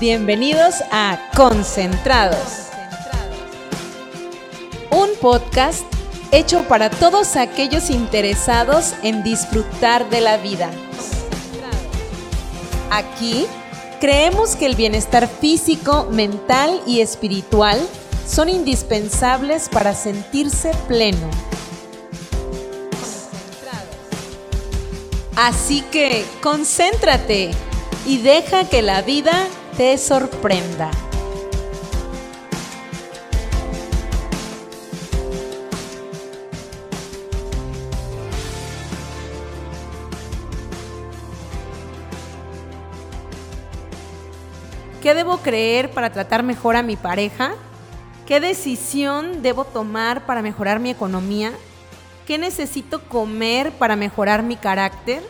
Bienvenidos a Concentrados. Un podcast hecho para todos aquellos interesados en disfrutar de la vida. Aquí creemos que el bienestar físico, mental y espiritual son indispensables para sentirse pleno. Así que concéntrate y deja que la vida te sorprenda. ¿Qué debo creer para tratar mejor a mi pareja? ¿Qué decisión debo tomar para mejorar mi economía? ¿Qué necesito comer para mejorar mi carácter?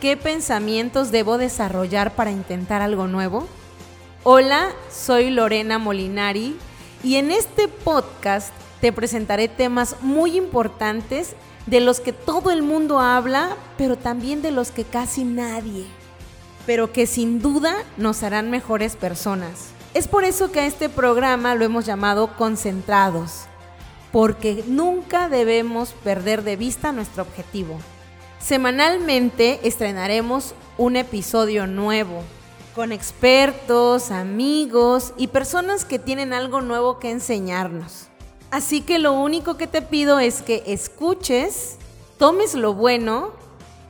¿Qué pensamientos debo desarrollar para intentar algo nuevo? Hola, soy Lorena Molinari y en este podcast te presentaré temas muy importantes de los que todo el mundo habla, pero también de los que casi nadie, pero que sin duda nos harán mejores personas. Es por eso que a este programa lo hemos llamado Concentrados porque nunca debemos perder de vista nuestro objetivo. Semanalmente estrenaremos un episodio nuevo con expertos, amigos y personas que tienen algo nuevo que enseñarnos. Así que lo único que te pido es que escuches, tomes lo bueno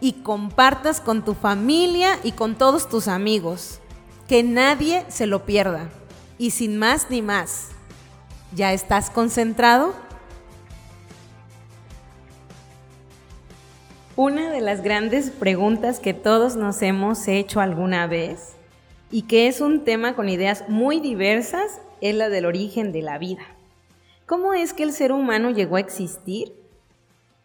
y compartas con tu familia y con todos tus amigos. Que nadie se lo pierda. Y sin más ni más, ¿ya estás concentrado? Una de las grandes preguntas que todos nos hemos hecho alguna vez y que es un tema con ideas muy diversas es la del origen de la vida. ¿Cómo es que el ser humano llegó a existir?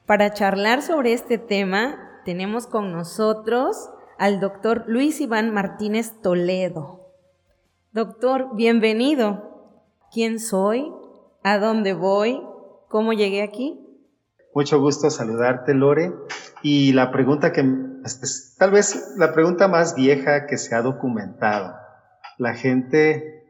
Para charlar sobre este tema tenemos con nosotros al doctor Luis Iván Martínez Toledo. Doctor, bienvenido. ¿Quién soy? ¿A dónde voy? ¿Cómo llegué aquí? Mucho gusto saludarte, Lore. Y la pregunta que, es, tal vez la pregunta más vieja que se ha documentado, la gente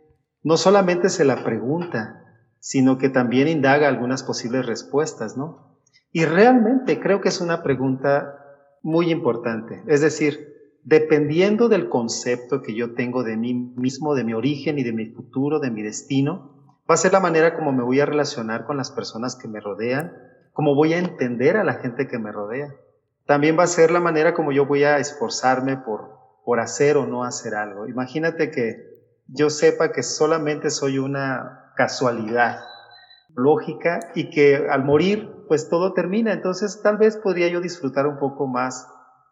no solamente se la pregunta, sino que también indaga algunas posibles respuestas, ¿no? Y realmente creo que es una pregunta muy importante. Es decir, dependiendo del concepto que yo tengo de mí mismo, de mi origen y de mi futuro, de mi destino, va a ser la manera como me voy a relacionar con las personas que me rodean, cómo voy a entender a la gente que me rodea. También va a ser la manera como yo voy a esforzarme por, por hacer o no hacer algo. Imagínate que yo sepa que solamente soy una casualidad lógica y que al morir pues todo termina. Entonces tal vez podría yo disfrutar un poco más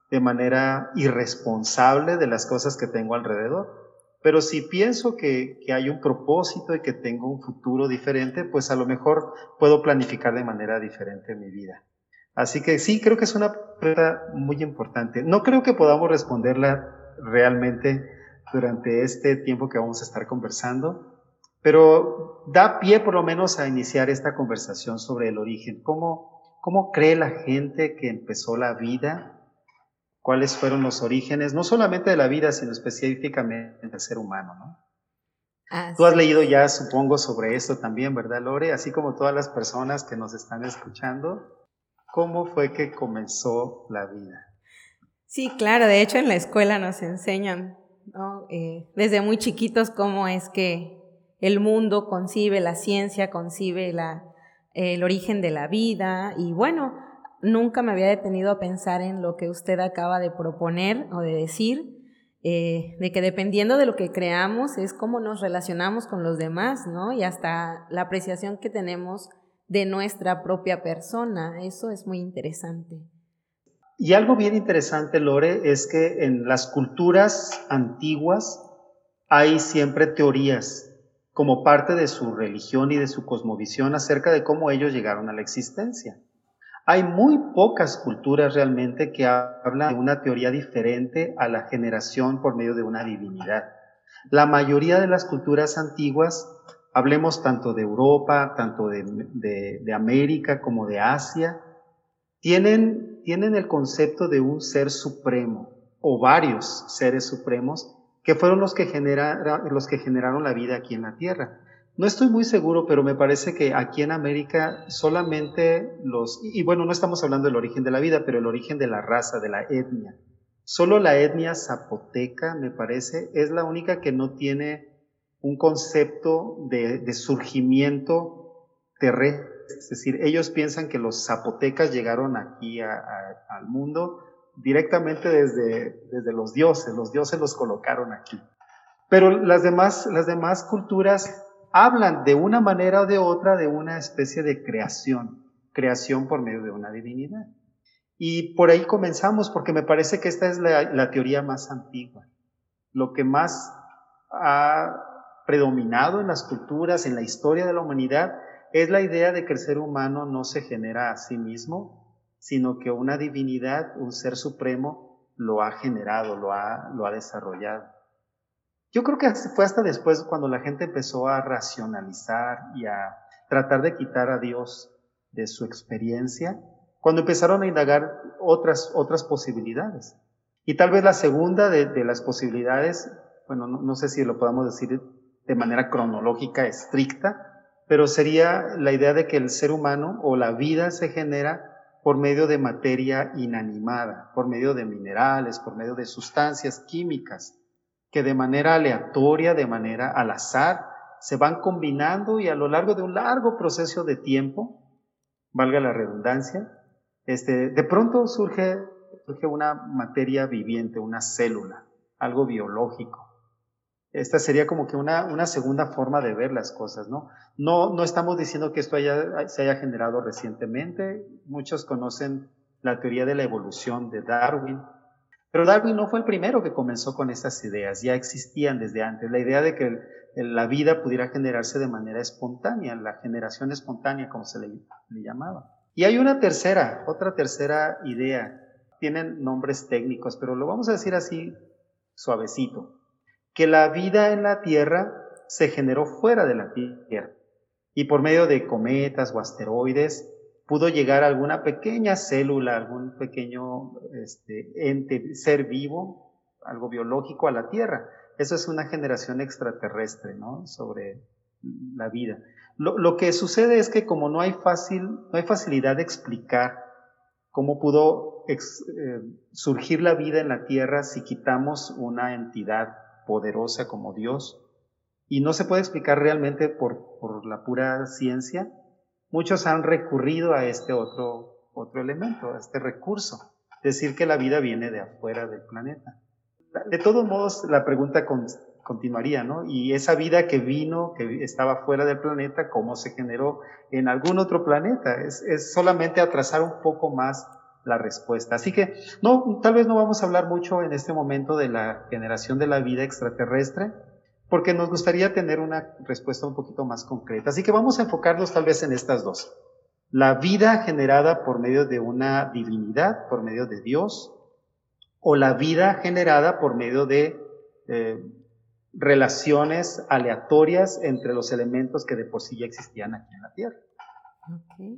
de manera irresponsable de las cosas que tengo alrededor. Pero si pienso que, que, hay un propósito y que tengo un futuro diferente, pues a lo mejor puedo planificar de manera diferente mi vida. Así que sí, creo que es una pregunta muy importante. No creo que podamos responderla realmente durante este tiempo que vamos a estar conversando, pero da pie por lo menos a iniciar esta conversación sobre el origen. ¿Cómo, cómo cree la gente que empezó la vida? ¿Cuáles fueron los orígenes, no solamente de la vida, sino específicamente del ser humano? ¿no? Tú has leído ya, supongo, sobre esto también, ¿verdad, Lore? Así como todas las personas que nos están escuchando. ¿Cómo fue que comenzó la vida? Sí, claro, de hecho en la escuela nos enseñan eh, desde muy chiquitos cómo es que el mundo concibe, la ciencia concibe la, el origen de la vida y bueno, nunca me había detenido a pensar en lo que usted acaba de proponer o de decir, eh, de que dependiendo de lo que creamos es cómo nos relacionamos con los demás, ¿no? Y hasta la apreciación que tenemos de nuestra propia persona. Eso es muy interesante. Y algo bien interesante, Lore, es que en las culturas antiguas hay siempre teorías como parte de su religión y de su cosmovisión acerca de cómo ellos llegaron a la existencia. Hay muy pocas culturas realmente que hablan de una teoría diferente a la generación por medio de una divinidad. La mayoría de las culturas antiguas hablemos tanto de Europa, tanto de, América como de Asia, tienen, tienen el concepto de un ser supremo o varios seres supremos que fueron los que, los que generaron la vida aquí en la Tierra. No estoy muy seguro, pero me parece que aquí en América solamente los, y bueno, no estamos hablando del origen de la vida, pero el origen de la raza, de la etnia. Solo la etnia zapoteca, me parece, es la única que no tiene un concepto de, surgimiento terrestre. Es decir, ellos piensan que los zapotecas llegaron aquí al mundo directamente desde, desde los dioses, los dioses los colocaron aquí. Pero las demás, las demás culturas hablan de una manera o de otra de una especie de creación, creación por medio de una divinidad. Y por ahí comenzamos, porque me parece que esta es la, teoría más antigua. Lo que más ha predominado en las culturas, en la historia de la humanidad, es la idea de que el ser humano no se genera a sí mismo, sino que una divinidad, un ser supremo, lo ha generado, lo ha, lo ha desarrollado. Yo creo que fue hasta después cuando la gente empezó a racionalizar y a tratar de quitar a Dios de su experiencia, cuando empezaron a indagar otras, otras posibilidades. Y tal vez la segunda de, las posibilidades, bueno, no, sé si lo podemos decir de manera cronológica estricta, pero sería la idea de que el ser humano o la vida se genera por medio de materia inanimada, por medio de minerales, por medio de sustancias químicas que de manera aleatoria, de manera al azar, se van combinando y a lo largo de un largo proceso de tiempo, valga la redundancia, este, de pronto surge, surge una materia viviente, una célula, algo biológico. Esta sería como que una, una segunda forma de ver las cosas, ¿no? ¿no? No estamos diciendo que esto haya, se haya generado recientemente. Muchos conocen la teoría de la evolución de Darwin, pero Darwin no fue el primero que comenzó con estas ideas, ya existían desde antes. La idea de que la vida pudiera generarse de manera espontánea, la generación espontánea, como se le, le llamaba. Y hay una tercera, otra tercera idea. Tienen nombres técnicos, pero lo vamos a decir así suavecito. Que la vida en la Tierra se generó fuera de la Tierra. Y por medio de cometas o asteroides pudo llegar alguna pequeña célula, algún pequeño este, ente, ser vivo, algo biológico a la Tierra. Eso es una generación extraterrestre, ¿no? Sobre la vida. Lo, que sucede es que como no hay fácil, no hay facilidad de explicar cómo pudo eh, surgir la vida en la Tierra si quitamos una entidad poderosa como Dios, y no se puede explicar realmente por, por la pura ciencia, muchos han recurrido a este otro, otro elemento, a este recurso, decir que la vida viene de afuera del planeta. De todos modos, la pregunta continuaría, ¿no? Y esa vida que vino, que estaba fuera del planeta, ¿cómo se generó en algún otro planeta? Es, es solamente atrasar un poco más la respuesta. Así que, no, tal vez no vamos a hablar mucho en este momento de la generación de la vida extraterrestre, porque nos gustaría tener una respuesta un poquito más concreta. Así que vamos a enfocarnos tal vez en estas dos. La vida generada por medio de una divinidad, por medio de Dios, o la vida generada por medio de eh, relaciones aleatorias entre los elementos que de por sí ya existían aquí en la Tierra.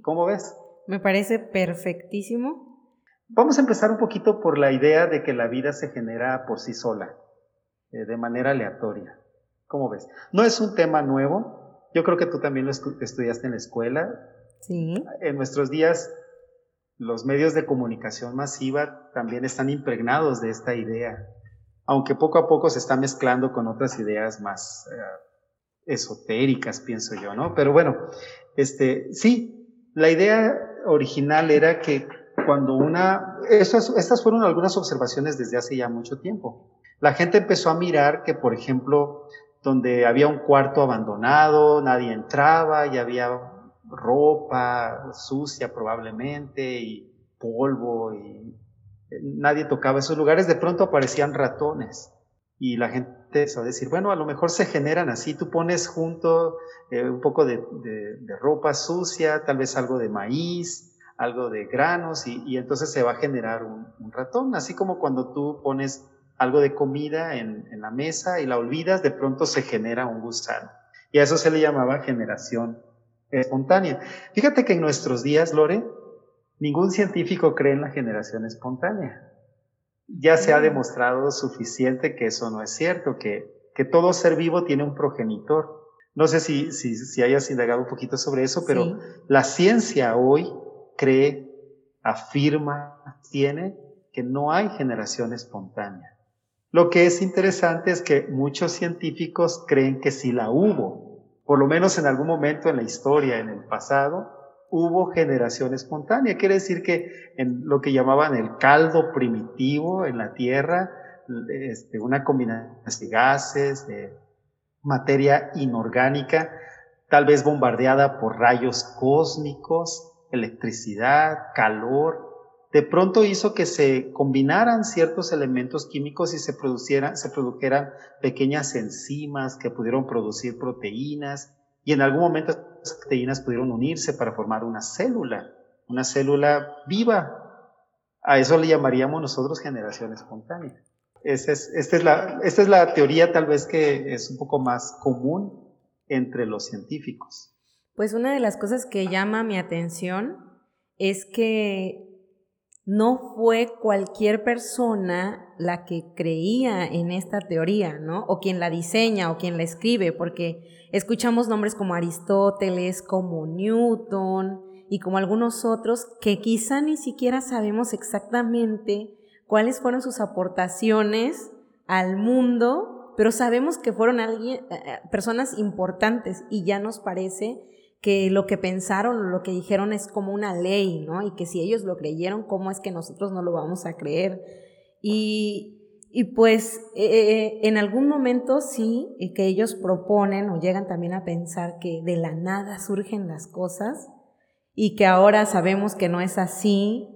¿Cómo ves? Me parece perfectísimo. Vamos a empezar un poquito por la idea de que la vida se genera por sí sola, eh, de manera aleatoria. ¿Cómo ves? No es un tema nuevo. Yo creo que tú también lo estudiaste en la escuela. Sí. En nuestros días, los medios de comunicación masiva también están impregnados de esta idea, aunque poco a poco se está mezclando con otras ideas más eh, esotéricas, pienso yo, ¿no? Pero bueno, este, sí, la idea original era que cuando una, estas fueron algunas observaciones desde hace ya mucho tiempo. La gente empezó a mirar que, por ejemplo, donde había un cuarto abandonado, nadie entraba y había ropa sucia probablemente y polvo y eh, nadie tocaba esos lugares, de pronto aparecían ratones y la gente empezó a decir, bueno, a lo mejor se generan así, tú pones junto eh, un poco de, ropa sucia, tal vez algo de maíz, algo de granos y, entonces se va a generar un ratón, así como cuando tú pones algo de comida en, la mesa y la olvidas, de pronto se genera un gusano. Y a eso se le llamaba generación espontánea. Fíjate que en nuestros días, Lore, ningún científico cree en la generación espontánea. ya se ha demostrado suficiente que eso no es cierto, que, que todo ser vivo tiene un progenitor. No sé si, si, si hayas indagado un poquito sobre eso, pero la ciencia hoy cree, afirma, tiene que no hay generación espontánea. Lo que es interesante es que muchos científicos creen que sí la hubo, por lo menos en algún momento en la historia, en el pasado, hubo generación espontánea. Quiere decir que en lo que llamaban el caldo primitivo en la Tierra, este, una combinación de gases, de materia inorgánica, tal vez bombardeada por rayos cósmicos, electricidad, calor, de pronto hizo que se combinaran ciertos elementos químicos y se, producieran, se produjeran pequeñas enzimas que pudieron producir proteínas y en algún momento esas proteínas pudieron unirse para formar una célula, una célula viva. A eso le llamaríamos nosotros generación espontánea. Esta es, esta es, la, esta es la teoría tal vez que es un poco más común entre los científicos. Pues una de las cosas que llama mi atención es que no fue cualquier persona la que creía en esta teoría, ¿no? O quien la diseña o quien la escribe, porque escuchamos nombres como Aristóteles, como Newton y como algunos otros que quizá ni siquiera sabemos exactamente cuáles fueron sus aportaciones al mundo, pero sabemos que fueron alguien, eh, eh, personas importantes y ya nos parece que lo que pensaron o lo que dijeron es como una ley, ¿no? Y que si ellos lo creyeron, ¿cómo es que nosotros no lo vamos a creer? Y, pues eh, eh, en algún momento sí, que ellos proponen o llegan también a pensar que de la nada surgen las cosas y que ahora sabemos que no es así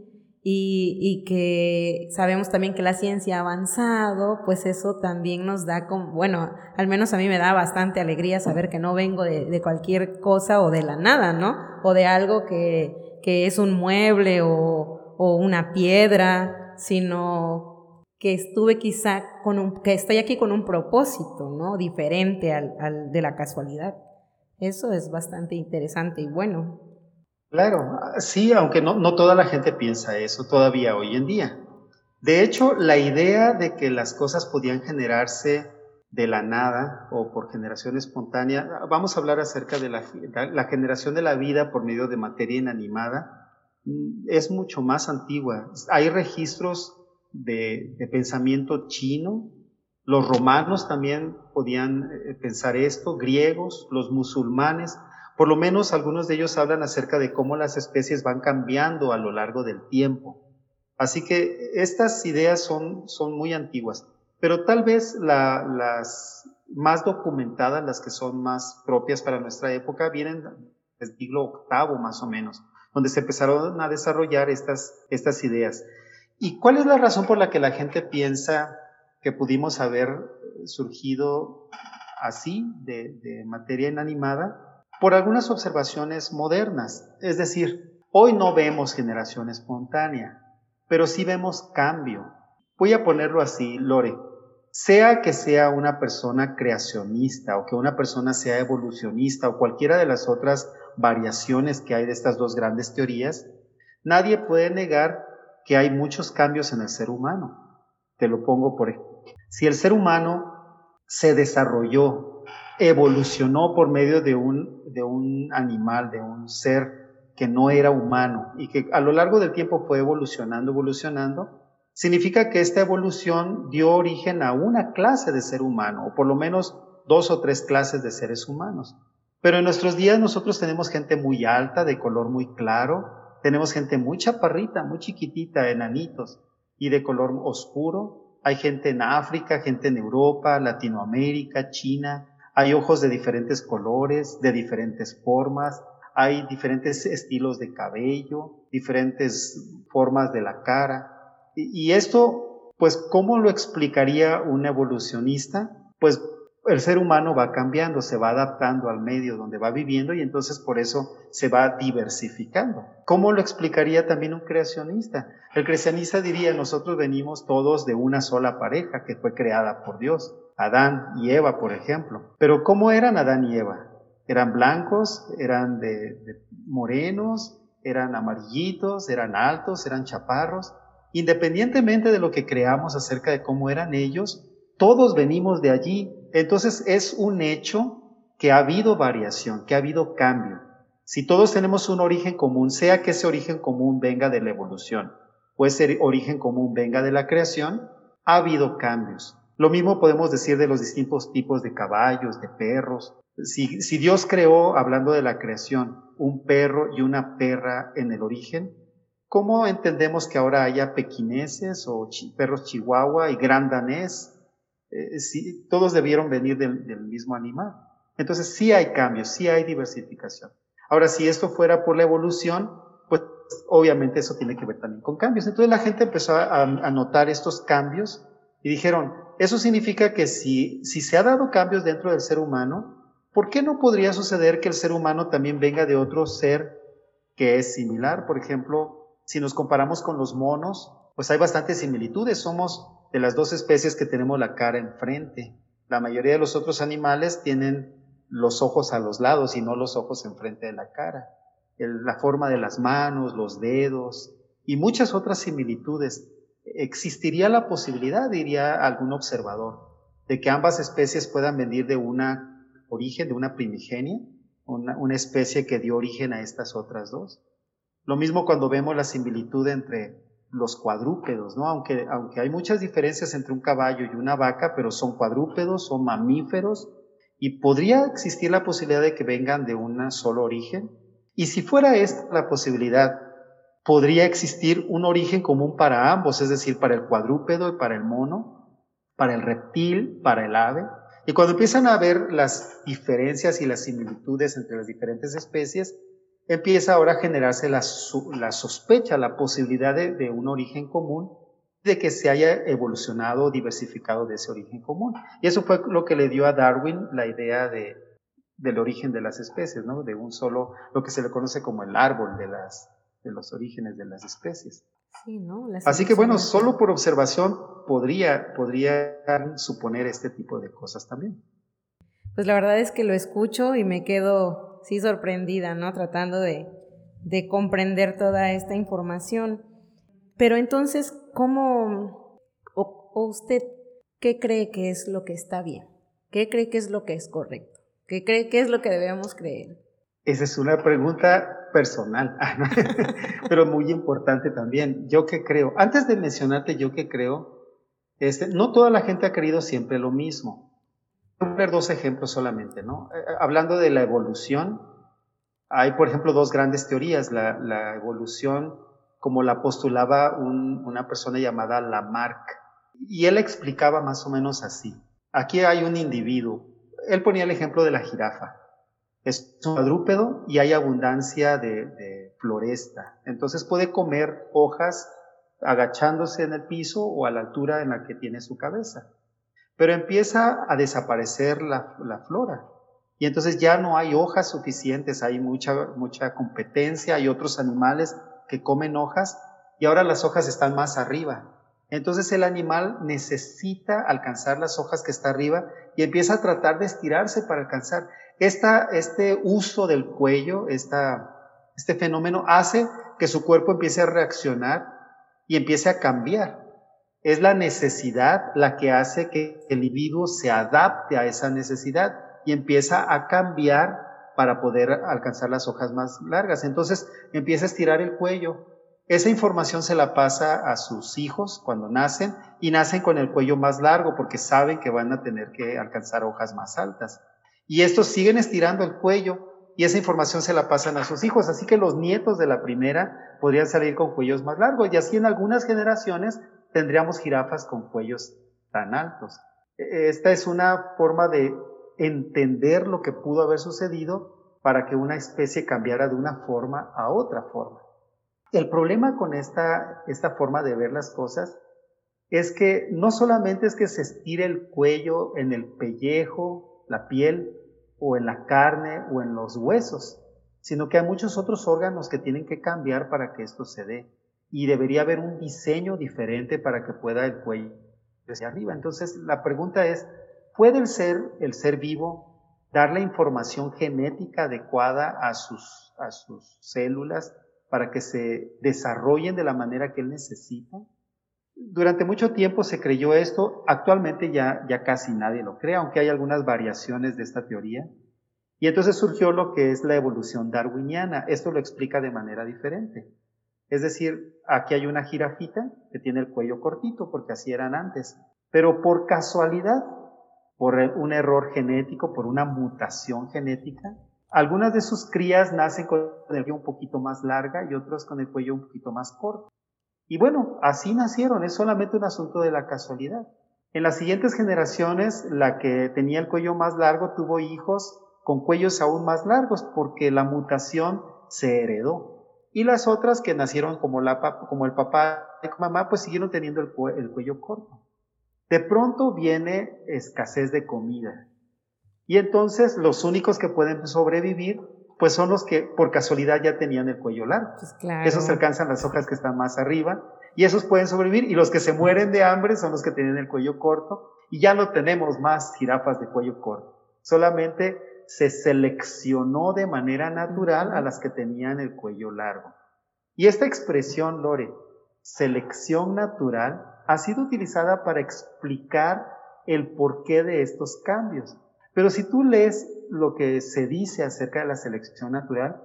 y, que sabemos también que la ciencia ha avanzado, pues eso también nos da como, bueno, al menos a mí me da bastante alegría saber que no vengo de, cualquier cosa o de la nada, ¿no? O de algo que, es un mueble o, una piedra, sino que estuve quizá con un, que estoy aquí con un propósito, ¿no? Diferente al, al de la casualidad. Eso es bastante interesante y bueno. Claro, sí, aunque no, toda la gente piensa eso todavía hoy en día. De hecho, la idea de que las cosas podían generarse de la nada o por generación espontánea, vamos a hablar acerca de la, generación de la vida por medio de materia inanimada, mm, es mucho más antigua. Hay registros de, de pensamiento chino, los romanos también podían eh, pensar esto, griegos, los musulmanes, por lo menos algunos de ellos hablan acerca de cómo las especies van cambiando a lo largo del tiempo. Así que estas ideas son, son muy antiguas, pero tal vez las más documentadas, las que son más propias para nuestra época, vienen del siglo VIII más o menos, donde se empezaron a desarrollar estas, estas ideas. ¿Y cuál es la razón por la que la gente piensa que pudimos haber surgido así, de, de materia inanimada? Por algunas observaciones modernas. Es decir, hoy no vemos generación espontánea, pero sí vemos cambio. Voy a ponerlo así, Lore. Sea que sea una persona creacionista o que una persona sea evolucionista o cualquiera de las otras variaciones que hay de estas dos grandes teorías, nadie puede negar que hay muchos cambios en el ser humano. Te lo pongo por ejemplo. Si el ser humano se desarrolló evolucionó por medio de un, de un animal, de un ser que no era humano y que a lo largo del tiempo fue evolucionando, evolucionando, significa que esta evolución dio origen a una clase de ser humano, o por lo menos dos o tres clases de seres humanos. Pero en nuestros días nosotros tenemos gente muy alta, de color muy claro, tenemos gente muy chaparrita, muy chiquitita, enanitos, y de color oscuro. Hay gente en África, gente en Europa, Latinoamérica, China, hay ojos de diferentes colores, de diferentes formas, hay diferentes estilos de cabello, diferentes formas de la cara. Y, esto, pues, ¿cómo lo explicaría un evolucionista? Pues el ser humano va cambiando, se va adaptando al medio donde va viviendo y entonces por eso se va diversificando. ¿Cómo lo explicaría también un creacionista? El creacionista diría, nosotros venimos todos de una sola pareja que fue creada por Dios. Adán y Eva, por ejemplo. Pero ¿cómo eran Adán y Eva? ¿Eran blancos? ¿Eran de, morenos? ¿Eran amarillitos? ¿Eran altos? ¿Eran chaparros? Independientemente de lo que creamos acerca de cómo eran ellos, todos venimos de allí. Entonces es un hecho que ha habido variación, que ha habido cambio. Si todos tenemos un origen común, sea que ese origen común venga de la evolución o ese origen común venga de la creación, ha habido cambios. Lo mismo podemos decir de los distintos tipos de caballos, de perros. Si, Dios creó, hablando de la creación, un perro y una perra en el origen, ¿cómo entendemos que ahora haya pequineses o perros chihuahua y gran danés? Eh, si, todos debieron venir del, del mismo animal. Entonces sí hay cambios, sí hay diversificación. Ahora, si esto fuera por la evolución, pues obviamente eso tiene que ver también con cambios. Entonces la gente empezó a, a notar estos cambios y dijeron, eso significa que si, se ha dado cambios dentro del ser humano, ¿por qué no podría suceder que el ser humano también venga de otro ser que es similar? Por ejemplo, si nos comparamos con los monos, pues hay bastantes similitudes. Somos de las dos especies que tenemos la cara enfrente. La mayoría de los otros animales tienen los ojos a los lados y no los ojos enfrente de la cara. la forma de las manos, los dedos y muchas otras similitudes. Existiría la posibilidad, diría algún observador, de que ambas especies puedan venir de una origen, de una primigenia, una, una especie que dio origen a estas otras dos. Lo mismo cuando vemos la similitud entre los cuadrúpedos, ¿no? Aunque, aunque hay muchas diferencias entre un caballo y una vaca, pero son cuadrúpedos, son mamíferos, y podría existir la posibilidad de que vengan de un solo origen. Y si fuera esta la posibilidad, podría existir un origen común para ambos, es decir, para el cuadrúpedo y para el mono, para el reptil, para el ave. Y cuando empiezan a ver las diferencias y las similitudes entre las diferentes especies, empieza ahora a generarse la, sospecha, la posibilidad de un origen común de que se haya evolucionado o diversificado de ese origen común. Y eso fue lo que le dio a Darwin la idea de, del origen de las especies, ¿no? De un solo, lo que se le conoce como el árbol de, las, de los orígenes de las especies. Sí, ¿no? Así que bueno, solo por observación podría, podría suponer este tipo de cosas también. Pues la verdad es que lo escucho y me quedo, sí, sorprendida, ¿no? Tratando de, de comprender toda esta información. Pero entonces, ¿cómo, o, usted, qué cree que es lo que está bien? ¿Qué cree que es lo que es correcto? ¿Qué cree que es lo que debemos creer? Esa es una pregunta personal, pero muy importante también. Yo qué creo, antes de mencionarte yo qué creo, este, no toda la gente ha querido siempre lo mismo. Voy a poner dos ejemplos solamente, ¿no? Eh, eh, hablando de la evolución, hay, por ejemplo, dos grandes teorías. La evolución como la postulaba una persona llamada Lamarck. Y él explicaba más o menos así. Aquí hay un individuo. Él ponía el ejemplo de la jirafa. Es cuadrúpedo y hay abundancia de, floresta. Entonces puede comer hojas agachándose en el piso o a la altura en la que tiene su cabeza. Pero empieza a desaparecer la, la flora. Y entonces ya no hay hojas suficientes, hay mucha, mucha competencia, hay otros animales que comen hojas y ahora las hojas están más arriba. Entonces el animal necesita alcanzar las hojas que está arriba y empieza a tratar de estirarse para alcanzar. Esta, este uso del cuello, esta, este fenómeno hace que su cuerpo empiece a reaccionar y empiece a cambiar. Es la necesidad la que hace que el individuo se adapte a esa necesidad y empieza a cambiar para poder alcanzar las hojas más largas. Entonces empieza a estirar el cuello. Esa información se la pasa a sus hijos cuando nacen y nacen con el cuello más largo porque saben que van a tener que alcanzar hojas más altas. Y estos siguen estirando el cuello y esa información se la pasan a sus hijos. Así que los nietos de la primera podrían salir con cuellos más largos y así en algunas generaciones tendríamos jirafas con cuellos tan altos. E-, esta es una forma de entender lo que pudo haber sucedido para que una especie cambiara de una forma a otra forma. El problema con esta, esta forma de ver las cosas es que no solamente es que se estire el cuello en el pellejo, la piel, o en la carne, o en los huesos, sino que hay muchos otros órganos que tienen que cambiar para que esto se dé. Y debería haber un diseño diferente para que pueda el cuello hacia arriba. Entonces, la pregunta es, ¿Puede el ser, el ser vivo, dar la información genética adecuada a sus, a sus células para que se desarrollen de la manera que él necesita? Durante mucho tiempo se creyó esto, actualmente ya, ya casi nadie lo cree, aunque hay algunas variaciones de esta teoría. Y entonces surgió lo que es la evolución darwiniana. Esto lo explica de manera diferente. Es decir, aquí hay una jirafita que tiene el cuello cortito, porque así eran antes. Pero por casualidad, por un error genético, por una mutación genética, algunas de sus crías nacen con el cuello un poquito más larga y otras con el cuello un poquito más corto. Y bueno, así nacieron, es solamente un asunto de la casualidad. En las siguientes generaciones, la que tenía el cuello más largo tuvo hijos con cuellos aún más largos porque la mutación se heredó. Y las otras que nacieron como, el papá y mamá, pues siguieron teniendo el cuello corto. De pronto viene escasez de comida. Y entonces los únicos que pueden sobrevivir pues son los que por casualidad ya tenían el cuello largo. Pues Esos alcanzan las hojas que están más arriba y esos pueden sobrevivir y los que se mueren de hambre son los que tienen el cuello corto y ya no tenemos más jirafas de cuello corto. Solamente se seleccionó de manera natural a las que tenían el cuello largo. Y esta expresión, Lore, selección natural, ha sido utilizada para explicar el porqué de estos cambios. Pero si tú lees lo que se dice acerca de la selección natural,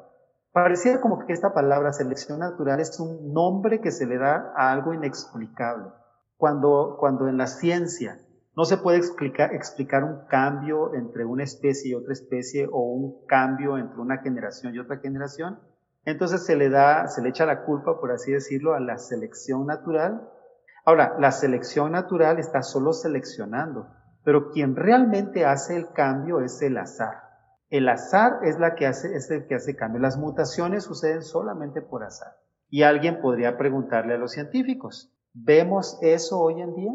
pareciera como que esta palabra selección natural es un nombre que se le da a algo inexplicable. Cuando, cuando en la ciencia no se puede explicar, explicar un cambio entre una especie y otra especie o un cambio entre una generación y otra generación, entonces se le da, se le echa la culpa, por así decirlo, a la selección natural. Ahora, la selección natural está solo seleccionando, pero quien realmente hace el cambio es el azar. El azar es, la que hace, es el que hace cambio. Las mutaciones suceden solamente por azar. Y alguien podría preguntarle a los científicos, ¿vemos eso hoy en día?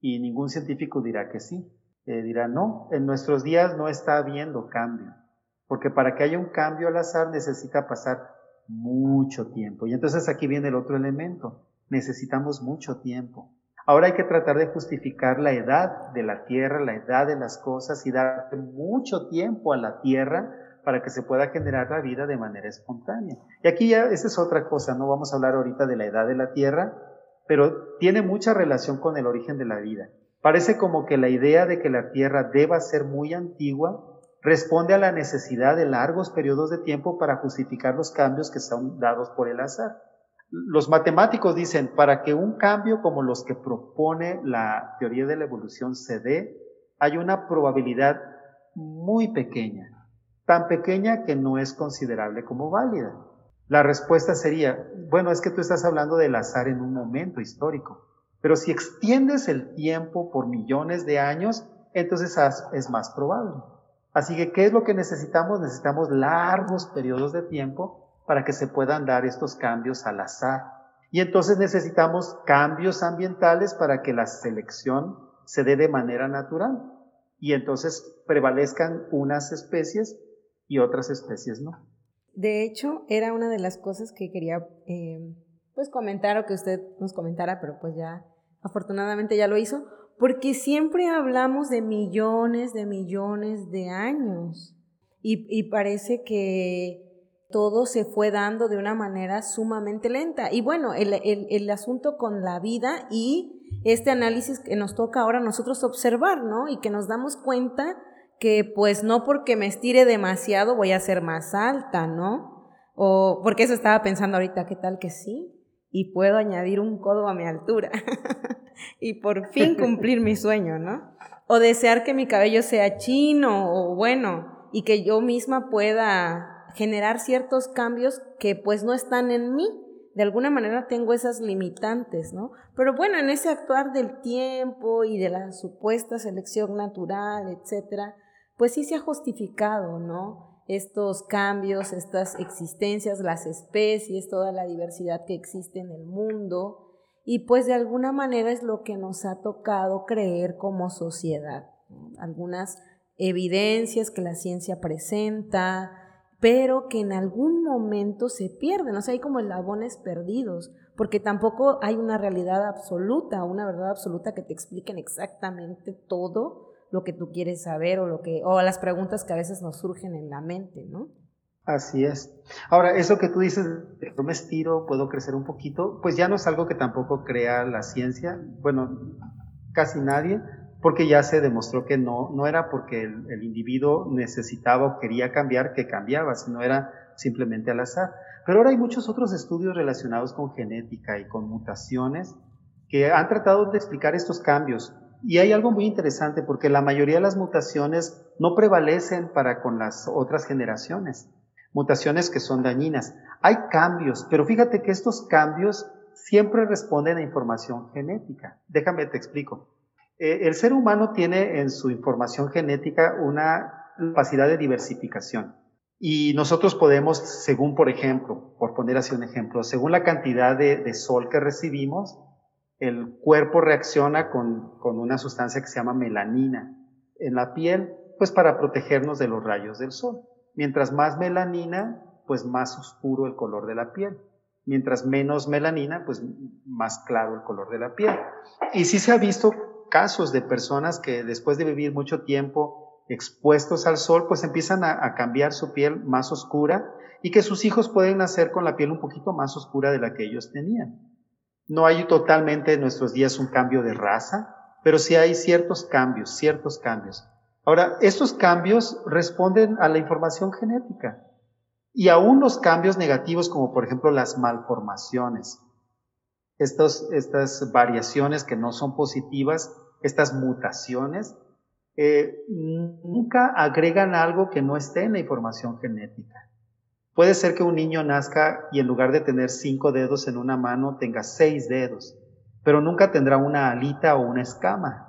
Y ningún científico dirá que sí. Eh, dirá, no, en nuestros días no está habiendo cambio. Porque para que haya un cambio al azar necesita pasar mucho tiempo. Y entonces aquí viene el otro elemento. Necesitamos mucho tiempo. Ahora hay que tratar de justificar la edad de la tierra, la edad de las cosas y dar mucho tiempo a la tierra para que se pueda generar la vida de manera espontánea. Y aquí ya, esa es otra cosa, no vamos a hablar ahorita de la edad de la tierra, pero tiene mucha relación con el origen de la vida. Parece como que la idea de que la tierra deba ser muy antigua responde a la necesidad de largos periodos de tiempo para justificar los cambios que son dados por el azar. Los matemáticos dicen, para que un cambio como los que propone la teoría de la evolución se dé, hay una probabilidad muy pequeña, tan pequeña que no es considerable como válida. La respuesta sería, bueno, es que tú estás hablando del azar en un momento histórico, pero si extiendes el tiempo por millones de años, entonces es más probable. Así que, ¿qué es lo que necesitamos? Necesitamos largos periodos de tiempo para que se puedan dar estos cambios al azar. Y entonces necesitamos cambios ambientales para que la selección se dé de manera natural. Y entonces prevalezcan unas especies y otras especies no. De hecho, era una de las cosas que quería eh, pues comentar o que usted nos comentara, pero pues ya afortunadamente ya lo hizo, porque siempre hablamos de millones de millones de años y parece que todo se fue dando de una manera sumamente lenta. Y bueno, el, asunto con la vida y este análisis que nos toca ahora nosotros observar, ¿no? Y que nos damos cuenta que pues no porque me estire demasiado voy a ser más alta, ¿no? O porque eso estaba pensando ahorita, ¿qué tal que sí? Y puedo añadir un codo a mi altura y por fin cumplir mi sueño, ¿no? O desear que mi cabello sea chino o bueno y que yo misma pueda generar ciertos cambios que pues no están en mí. De alguna manera tengo esas limitantes, ¿no? Pero bueno, en ese actuar del tiempo y de la supuesta selección natural, etcétera, pues sí se ha justificado, ¿no? Estos cambios, estas existencias, las especies, toda la diversidad que existe en el mundo. Y pues de alguna manera es lo que nos ha tocado creer como sociedad. Algunas evidencias que la ciencia presenta, pero que en algún momento se pierden, o sea, hay como eslabones perdidos, porque tampoco hay una realidad absoluta, una verdad absoluta que te expliquen exactamente todo lo que tú quieres saber o lo que o las preguntas que a veces nos surgen en la mente, ¿no? Así es. Ahora, eso que tú dices, yo me estiro, puedo crecer un poquito, pues ya no es algo que tampoco crea la ciencia, bueno, casi nadie, porque ya se demostró que no, no era porque el, individuo necesitaba o quería cambiar que cambiaba, sino era simplemente al azar. Pero ahora hay muchos otros estudios relacionados con genética y con mutaciones que han tratado de explicar estos cambios. Y hay algo muy interesante porque la mayoría de las mutaciones no prevalecen para con las otras generaciones mutaciones que son dañinas. Hay cambios, pero fíjate que estos cambios siempre responden a información genética. Déjame te explico. Eh, el ser humano tiene en su información genética una capacidad de diversificación. Y nosotros podemos, según por ejemplo, por poner así un ejemplo, según la cantidad de, sol que recibimos, el cuerpo reacciona con, con una sustancia que se llama melanina en la piel, pues para protegernos de los rayos del sol. Mientras más melanina, pues más oscuro el color de la piel. Mientras menos melanina, pues más claro el color de la piel. Y sí se ha visto casos de personas que después de vivir mucho tiempo expuestos al sol, pues empiezan a, cambiar su piel más oscura y que sus hijos pueden nacer con la piel un poquito más oscura de la que ellos tenían. No hay totalmente en nuestros días un cambio de raza, pero sí hay ciertos cambios, ciertos cambios. Ahora, estos cambios responden a la información genética y aún los cambios negativos como por ejemplo las malformaciones, estas variaciones que no son positivas, estas mutaciones, eh, nunca agregan algo que no esté en la información genética. Puede ser que un niño nazca y en lugar de tener cinco dedos en una mano tenga seis dedos, pero nunca tendrá una alita o una escama.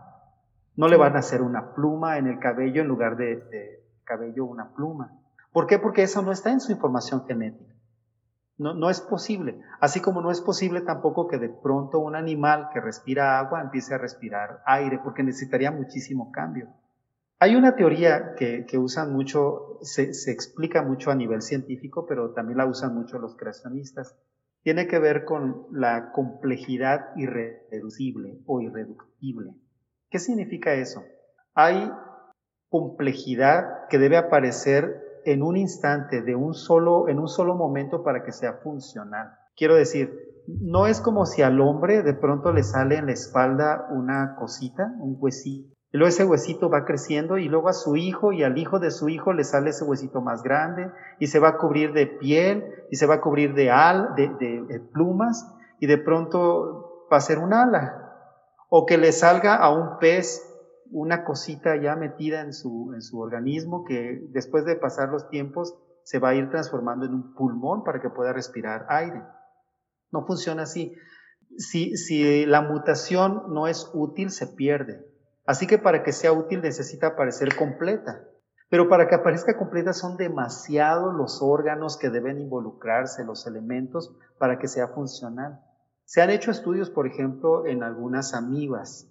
No le van a hacer una pluma en el cabello en lugar de, cabello una pluma. ¿Por qué? Porque eso no está en su información genética. No, no, es posible. Así como no es posible tampoco que de pronto un animal que respira agua empiece a respirar aire, porque necesitaría muchísimo cambio. Hay una teoría que, que usan mucho, se, se, explica mucho a nivel científico, pero también la usan mucho los creacionistas. Tiene que ver con la complejidad irreducible o irreductible. ¿Qué significa eso? Hay complejidad que debe aparecer en un instante, de un solo, en un solo momento para que sea funcional. Quiero decir, no es como si al hombre de pronto le sale en la espalda una cosita, un huesito, y luego ese huesito va creciendo y luego a su hijo y al hijo de su hijo le sale ese huesito más grande y se va a cubrir de piel y se va a cubrir de al, de, de plumas y de pronto va a ser un ala o que le salga a un pez una cosita ya metida en su, en su organismo que después de pasar los tiempos se va a ir transformando en un pulmón para que pueda respirar aire. No funciona así. Si, si la mutación no es útil, se pierde. Así que para que sea útil necesita aparecer completa. Pero para que aparezca completa son demasiados los órganos que deben involucrarse, los elementos, para que sea funcional. Se han hecho estudios, por ejemplo, en algunas amibas,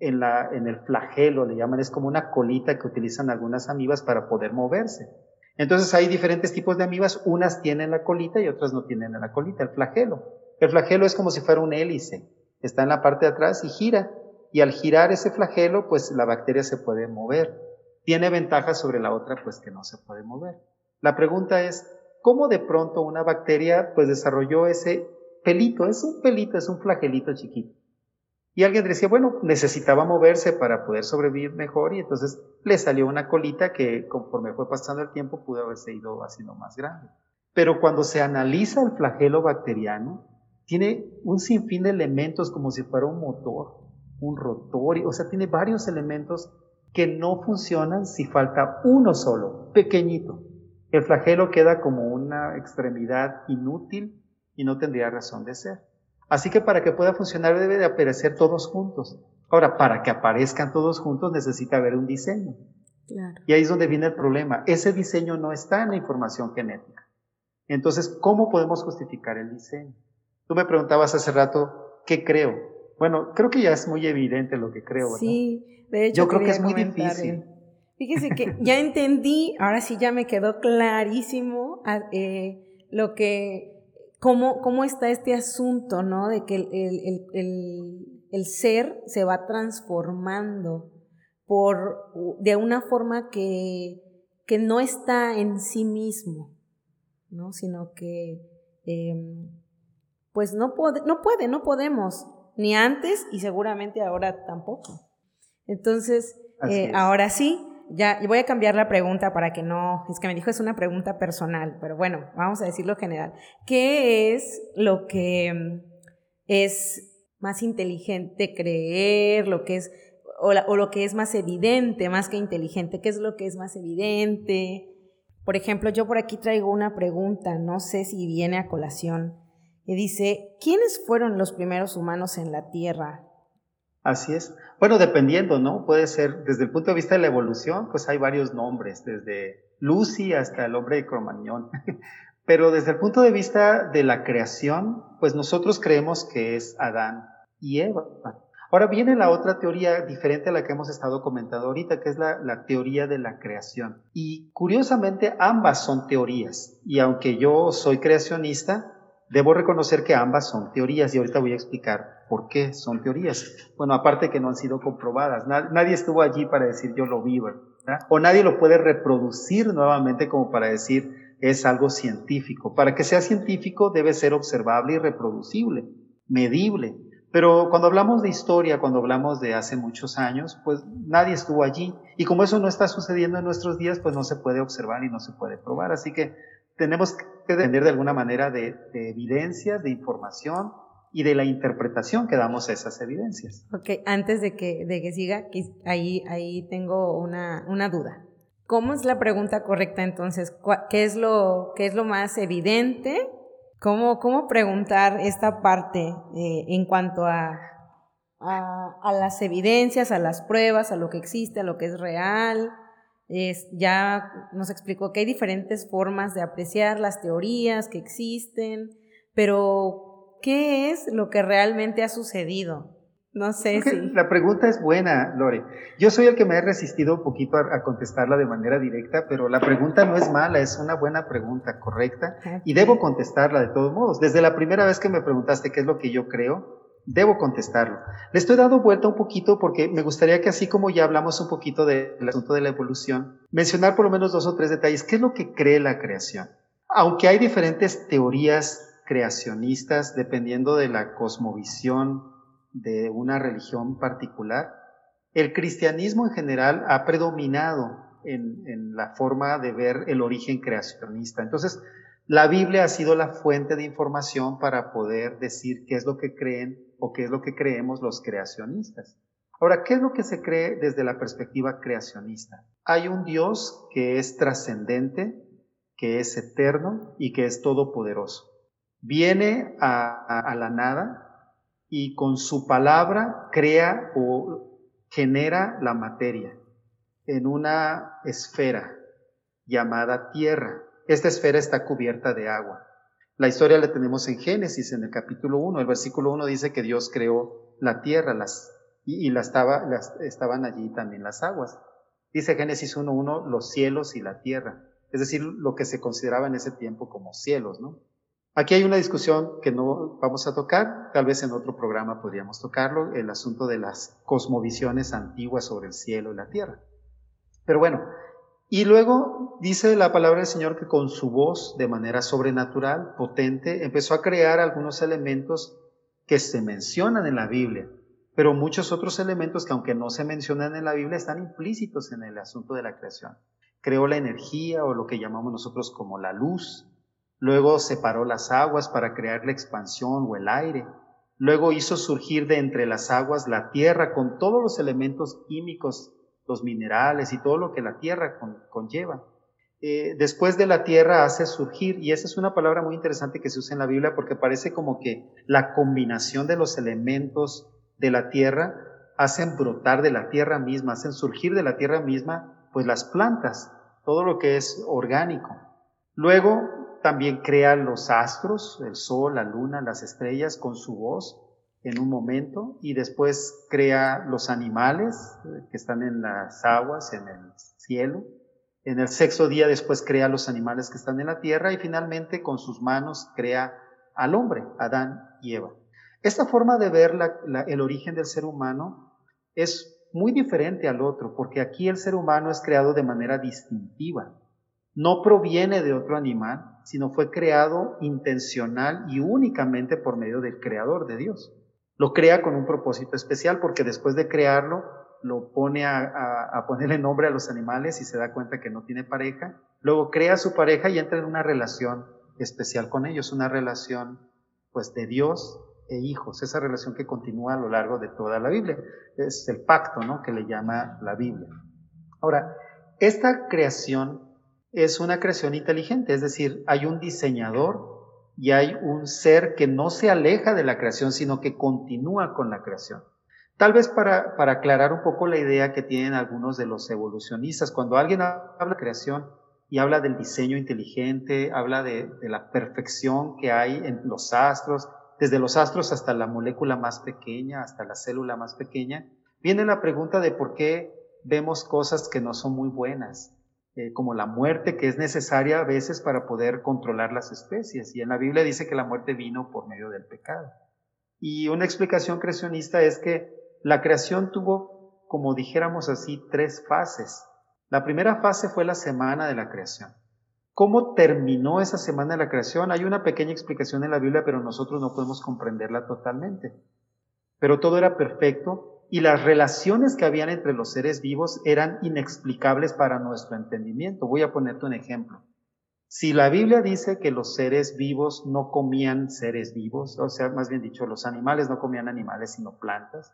en, la, en el flagelo, le llaman, es como una colita que utilizan algunas amibas para poder moverse. Entonces hay diferentes tipos de amibas, unas tienen la colita y otras no tienen la colita, el flagelo. El flagelo es como si fuera un hélice, está en la parte de atrás y gira, y al girar ese flagelo, pues la bacteria se puede mover. Tiene ventajas sobre la otra, pues que no se puede mover. La pregunta es, ¿cómo de pronto una bacteria pues desarrolló ese pelito, es un pelito, es un flagelito chiquito. Y alguien decía, bueno, necesitaba moverse para poder sobrevivir mejor y entonces le salió una colita que conforme fue pasando el tiempo pudo haberse ido haciendo más grande. Pero cuando se analiza el flagelo bacteriano, tiene un sinfín de elementos como si fuera un motor, un rotor, o sea, tiene varios elementos que no funcionan si falta uno solo, pequeñito. El flagelo queda como una extremidad inútil y no tendría razón de ser. Así que para que pueda funcionar debe de aparecer todos juntos. Ahora, para que aparezcan todos juntos necesita haber un diseño. Y ahí es donde viene el problema. Ese diseño no está en la información genética. Entonces, ¿cómo podemos justificar el diseño? Tú me preguntabas hace rato, ¿qué creo? Bueno, creo que ya es muy evidente lo que creo. ¿verdad? Sí, de hecho. Yo creo que es muy difícil. Fíjese que ya entendí, ahora sí ya me quedó clarísimo ah, eh, lo que cómo, está este asunto, ¿no? De que el, ser se va transformando por, de una forma que, que no está en sí mismo. ¿no? Sino que, em, pues no, no puede, no podemos, ni antes y seguramente ahora tampoco. Entonces, eh, ahora sí, ya voy a cambiar la pregunta para que no, es que me dijo es una pregunta personal, pero bueno, vamos a decirlo general. ¿Qué es lo que em, es más inteligente creer, lo que es o, lo que es más evidente, más que inteligente, ¿qué es lo que es más evidente? Por ejemplo, yo por aquí traigo una pregunta, no sé si viene a colación, y dice, ¿quiénes fueron los primeros humanos en la Tierra? Así es. Bueno, dependiendo, ¿no? Puede ser, desde el punto de vista de la evolución, pues hay varios nombres, desde Lucy hasta el hombre de Cromañón. Pero desde el punto de vista de la creación, pues nosotros creemos que es Adán y Eva. Ahora viene la otra teoría diferente a la que hemos estado comentando ahorita, que es la, teoría de la creación. Y curiosamente ambas son teorías. Y aunque yo soy creacionista, debo reconocer que ambas son teorías y ahorita voy a explicar por qué son teorías. Bueno, aparte que no han sido comprobadas. Nadie estuvo allí para decir yo lo vi. O nadie lo puede reproducir nuevamente como para decir es algo científico. Para que sea científico debe ser observable y reproducible, medible. Pero cuando hablamos de historia, cuando hablamos de hace muchos años, pues nadie estuvo allí. Y como eso no está sucediendo en nuestros días, pues no se puede observar y no se puede probar. Así que tenemos que depender de alguna manera de, evidencias, de información y de la interpretación que damos a esas evidencias. Ok, antes de que, de que siga, ahí, ahí tengo una, una duda. ¿Cómo es la pregunta correcta entonces? ¿Qué es lo, qué es lo más evidente ¿Cómo, cómo preguntar esta parte eh, en cuanto a, a, las evidencias, a las pruebas, a lo que existe, a lo que es real? Es, ya nos explicó que hay diferentes formas de apreciar las teorías que existen, pero ¿qué es lo que realmente ha sucedido? No sé si. La pregunta es buena, Lore. Yo soy el que me he resistido un poquito a, contestarla de manera directa, pero la pregunta no es mala, es una buena pregunta, correcta, y debo contestarla de todos modos. Desde la primera vez que me preguntaste qué es lo que yo creo, debo contestarlo. Le estoy dando vuelta un poquito porque me gustaría que así como ya hablamos un poquito del asunto de la evolución, mencionar por lo menos dos o tres detalles. ¿Qué es lo que cree la creación? Aunque hay diferentes teorías creacionistas dependiendo de la cosmovisión, de una religión particular, el cristianismo en general ha predominado en, la forma de ver el origen creacionista. Entonces, la Biblia ha sido la fuente de información para poder decir qué es lo que creen o qué es lo que creemos los creacionistas. Ahora, ¿qué es lo que se cree desde la perspectiva creacionista? Hay un Dios que es trascendente, que es eterno y que es todopoderoso. Viene a la nada y con su palabra crea o genera la materia en una esfera llamada tierra. Esta esfera está cubierta de agua. La historia la tenemos en Génesis, en el capítulo 1. El versículo 1 dice que Dios creó la tierra las, y, las, estaban allí también las aguas. Dice Génesis 1.1 los cielos y la tierra. Es decir, lo que se consideraba en ese tiempo como cielos, ¿no? Aquí hay una discusión que no vamos a tocar, tal vez en otro programa podríamos tocarlo, el asunto de las cosmovisiones antiguas sobre el cielo y la tierra. Pero bueno, y luego dice la palabra del Señor que con su voz, de manera sobrenatural, potente, empezó a crear algunos elementos que se mencionan en la Biblia, pero muchos otros elementos que aunque no se mencionan en la Biblia están implícitos en el asunto de la creación. Creó la energía o lo que llamamos nosotros como la luz, Luego separó las aguas para crear la expansión o el aire. Luego hizo surgir de entre las aguas la tierra con todos los elementos químicos, los minerales y todo lo que la tierra conlleva. Eh, después de la tierra hace surgir, y esa es una palabra muy interesante que se usa en la Biblia porque parece como que la combinación de los elementos de la tierra hacen brotar de la tierra misma, hacen surgir de la tierra misma, pues las plantas, todo lo que es orgánico. Luego también crea los astros, el sol, la luna, las estrellas con su voz en un momento y después crea los animales eh, que están en las aguas, en el cielo. En el sexto día después crea los animales que están en la tierra y finalmente con sus manos crea al hombre, Adán y Eva. Esta forma de ver el origen del ser humano es muy diferente al otro, porque aquí el ser humano es creado de manera distintiva. No proviene de otro animal, sino fue creado intencional y únicamente por medio del creador de Dios. Lo crea con un propósito especial porque después de crearlo, lo pone a, a, ponerle nombre a los animales y se da cuenta que no tiene pareja. Luego crea a su pareja y entra en una relación especial con ellos, una relación pues de Dios e hijos, esa relación que continúa a lo largo de toda la Biblia. Es el pacto, ¿no? Que le llama la Biblia. Ahora, esta creación es una creación inteligente, es decir, hay un diseñador y hay un ser que no se aleja de la creación, sino que continúa con la creación. Tal vez para, para aclarar un poco la idea que tienen algunos de los evolucionistas, cuando alguien habla de creación y habla del diseño inteligente, habla de, de la perfección que hay en los astros, desde los astros hasta la molécula más pequeña, hasta la célula más pequeña, viene la pregunta de por qué vemos cosas que no son muy buenas, eh, como la muerte que es necesaria a veces para poder controlar las especies. Y en la Biblia dice que la muerte vino por medio del pecado. Y una explicación creacionista es que la creación tuvo, como dijéramos así, tres fases. La primera fase fue la semana de la creación. ¿Cómo terminó esa semana de la creación? Hay una pequeña explicación en la Biblia, pero nosotros no podemos comprenderla totalmente. Pero todo era perfecto y las relaciones que habían entre los seres vivos eran inexplicables para nuestro entendimiento. Voy a ponerte un ejemplo. Si la Biblia dice que los seres vivos no comían seres vivos, o sea, más bien dicho, los animales no comían animales sino plantas,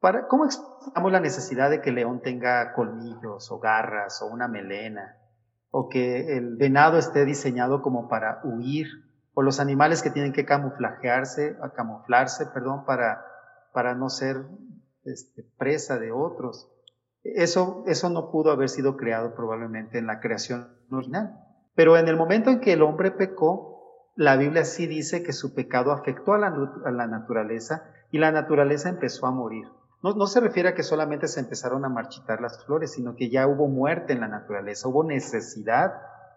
¿para, ¿cómo explicamos la necesidad de que el león tenga colmillos o garras o una melena? O que el venado esté diseñado como para huir, o los animales que tienen que camuflajearse, camuflarse, perdón, para, para no ser este, presa de otros. Eso, eso no pudo haber sido creado probablemente en la creación original. Pero en el momento en que el hombre pecó, la Biblia sí dice que su pecado afectó a la, a la naturaleza y la naturaleza empezó a morir. No, no, se refiere a que solamente se empezaron a marchitar las flores, sino que ya hubo muerte en la naturaleza, hubo necesidad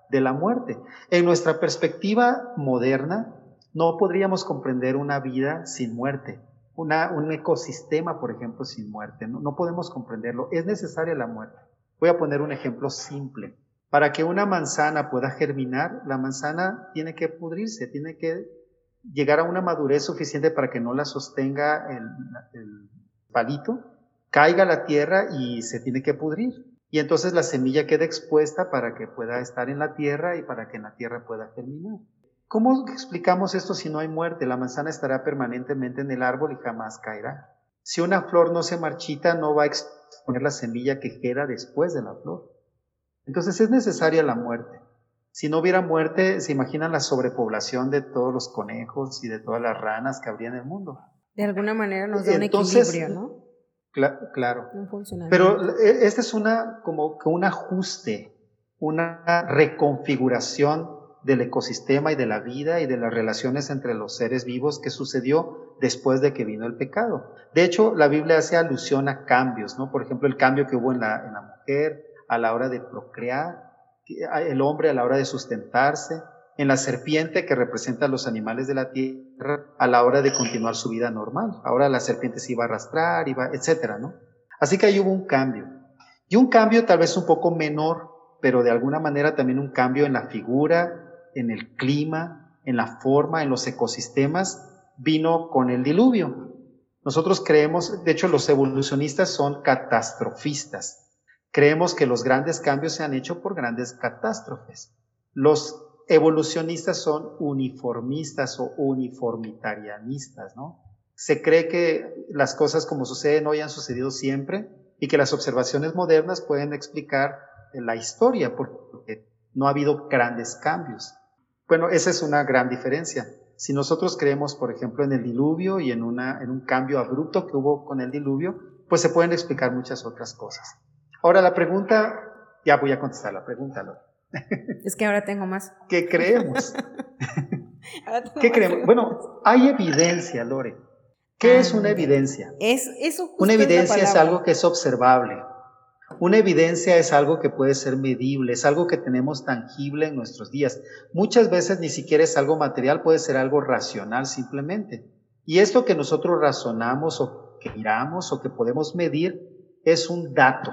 de la muerte. En nuestra perspectiva moderna, no podríamos comprender una vida sin muerte un ecosistema, por ejemplo, sin muerte. ¿no? podemos comprenderlo. Es necesaria la muerte. Voy a poner un ejemplo simple. Para que una manzana pueda germinar, la manzana tiene que pudrirse, tiene que llegar a una madurez suficiente para que no la sostenga el, el palito, caiga a la tierra y se tiene que pudrir. Y entonces la semilla queda expuesta para que pueda estar en la tierra y para que en la tierra pueda germinar. ¿Cómo explicamos esto si no hay muerte? La manzana estará permanentemente en el árbol y jamás caerá. Si una flor no se marchita, no va a exponer la semilla que queda después de la flor. Entonces es necesaria la muerte. Si no hubiera muerte, se imaginan la sobrepoblación de todos los conejos y de todas las ranas que habría en el mundo. De alguna manera nos da un equilibrio, ¿no? claro. Pero este es una como que un ajuste, una reconfiguración del ecosistema y de la vida y de las relaciones entre los seres vivos que sucedió después de que vino el pecado. De hecho, la Biblia hace alusión a cambios, ¿no? Por ejemplo, el cambio que hubo en la, en la mujer a la hora de procrear, el hombre a la hora de sustentarse, en la serpiente que representa a los animales de la tierra a la hora de continuar su vida normal. Ahora la serpiente se iba a arrastrar, iba, etcétera, ¿no? Así que ahí hubo un cambio. Y un cambio tal vez un poco menor, pero de alguna manera también un cambio en la figura en el clima, en la forma, en los ecosistemas, vino con el diluvio. Nosotros creemos, de hecho los evolucionistas son catastrofistas. Creemos que los grandes cambios se han hecho por grandes catástrofes. Los evolucionistas son uniformistas o uniformitarianistas, ¿no? Se cree que las cosas como suceden hoy han sucedido siempre y que las observaciones modernas pueden explicar la historia porque no ha habido grandes cambios. Bueno, esa es una gran diferencia. Si nosotros creemos, por ejemplo, en el diluvio y en, una, en un cambio abrupto que hubo con el diluvio, pues se pueden explicar muchas otras cosas. Ahora la pregunta, ya voy a contestar la pregunta, Lore. Es que ahora tengo más. ¿Qué creemos? ¿Qué creemos? Bueno, hay evidencia, Lore. ¿Qué es una evidencia? Es, eso una evidencia es algo que es observable. Una evidencia es algo que puede ser medible, es algo que tenemos tangible en nuestros días. Muchas veces ni siquiera es algo material, puede ser algo racional simplemente. Y esto que nosotros razonamos o que miramos o que podemos medir es un dato.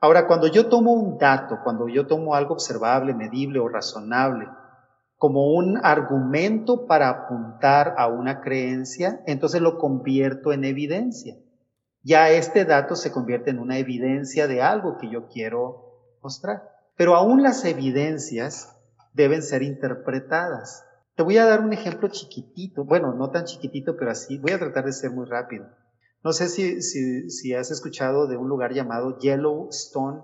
Ahora, cuando yo tomo un dato, cuando yo tomo algo observable, medible o razonable, como un argumento para apuntar a una creencia, entonces lo convierto en evidencia. Ya este dato se convierte en una evidencia de algo que yo quiero mostrar. Pero aún las evidencias deben ser interpretadas. Te voy a dar un ejemplo chiquitito, bueno, no tan chiquitito, pero así, voy a tratar de ser muy rápido. No sé si, si, has escuchado de un lugar llamado Yellowstone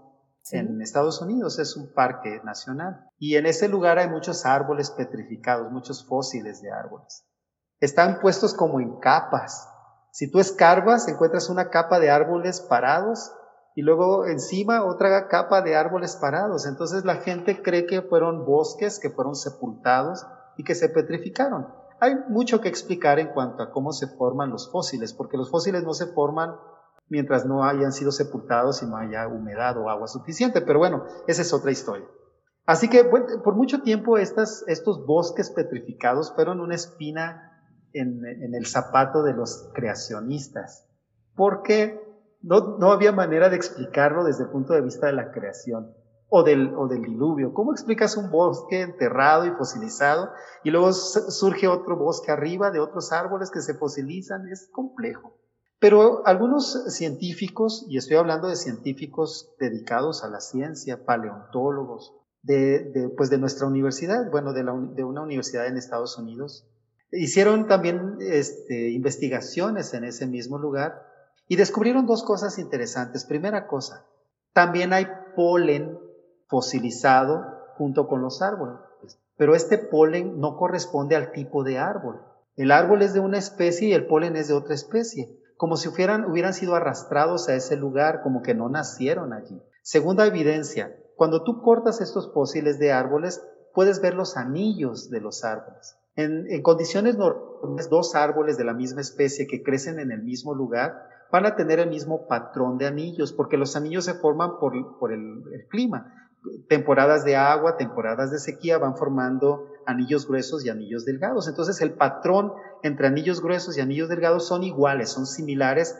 en Estados Unidos, es un parque nacional. Y en ese lugar hay muchos árboles petrificados, muchos fósiles de árboles. Están puestos como en capas. Si tú escarbas, encuentras una capa de árboles parados y luego encima otra capa de árboles parados. Entonces la gente cree que fueron bosques que fueron sepultados y que se petrificaron. Hay mucho que explicar en cuanto a cómo se forman los fósiles, porque los fósiles no se forman mientras no hayan sido sepultados y no haya humedad o agua suficiente, pero bueno, esa es otra historia. Así que por mucho tiempo estos bosques petrificados fueron una espina en, el zapato de los creacionistas, porque no, no había manera de explicarlo desde el punto de vista de la creación o del, o del diluvio. ¿Cómo explicas un bosque enterrado y fosilizado y luego surge otro bosque arriba de otros árboles que se fosilizan? Es complejo. Pero algunos científicos, y estoy hablando de científicos dedicados a la ciencia, paleontólogos, de, pues de nuestra universidad, bueno, de, la, de, una universidad en Estados Unidos, hicieron también este, investigaciones en ese mismo lugar y descubrieron dos cosas interesantes. Primera cosa, también hay polen fosilizado junto con los árboles. Pero este polen no corresponde al tipo de árbol. El árbol es de una especie y el polen es de otra especie, como si hubieran, hubieran sido arrastrados a ese lugar, como que no nacieron allí. Segunda evidencia, cuando tú cortas estos fósiles de árboles, puedes ver los anillos de los árboles. En, condiciones normales, dos árboles de la misma especie que crecen en el mismo lugar van a tener el mismo patrón de anillos, porque los anillos se forman por, el clima temporadas de agua, temporadas de sequía van formando anillos gruesos y anillos delgados. Entonces el patrón entre anillos gruesos y anillos delgados son iguales, son similares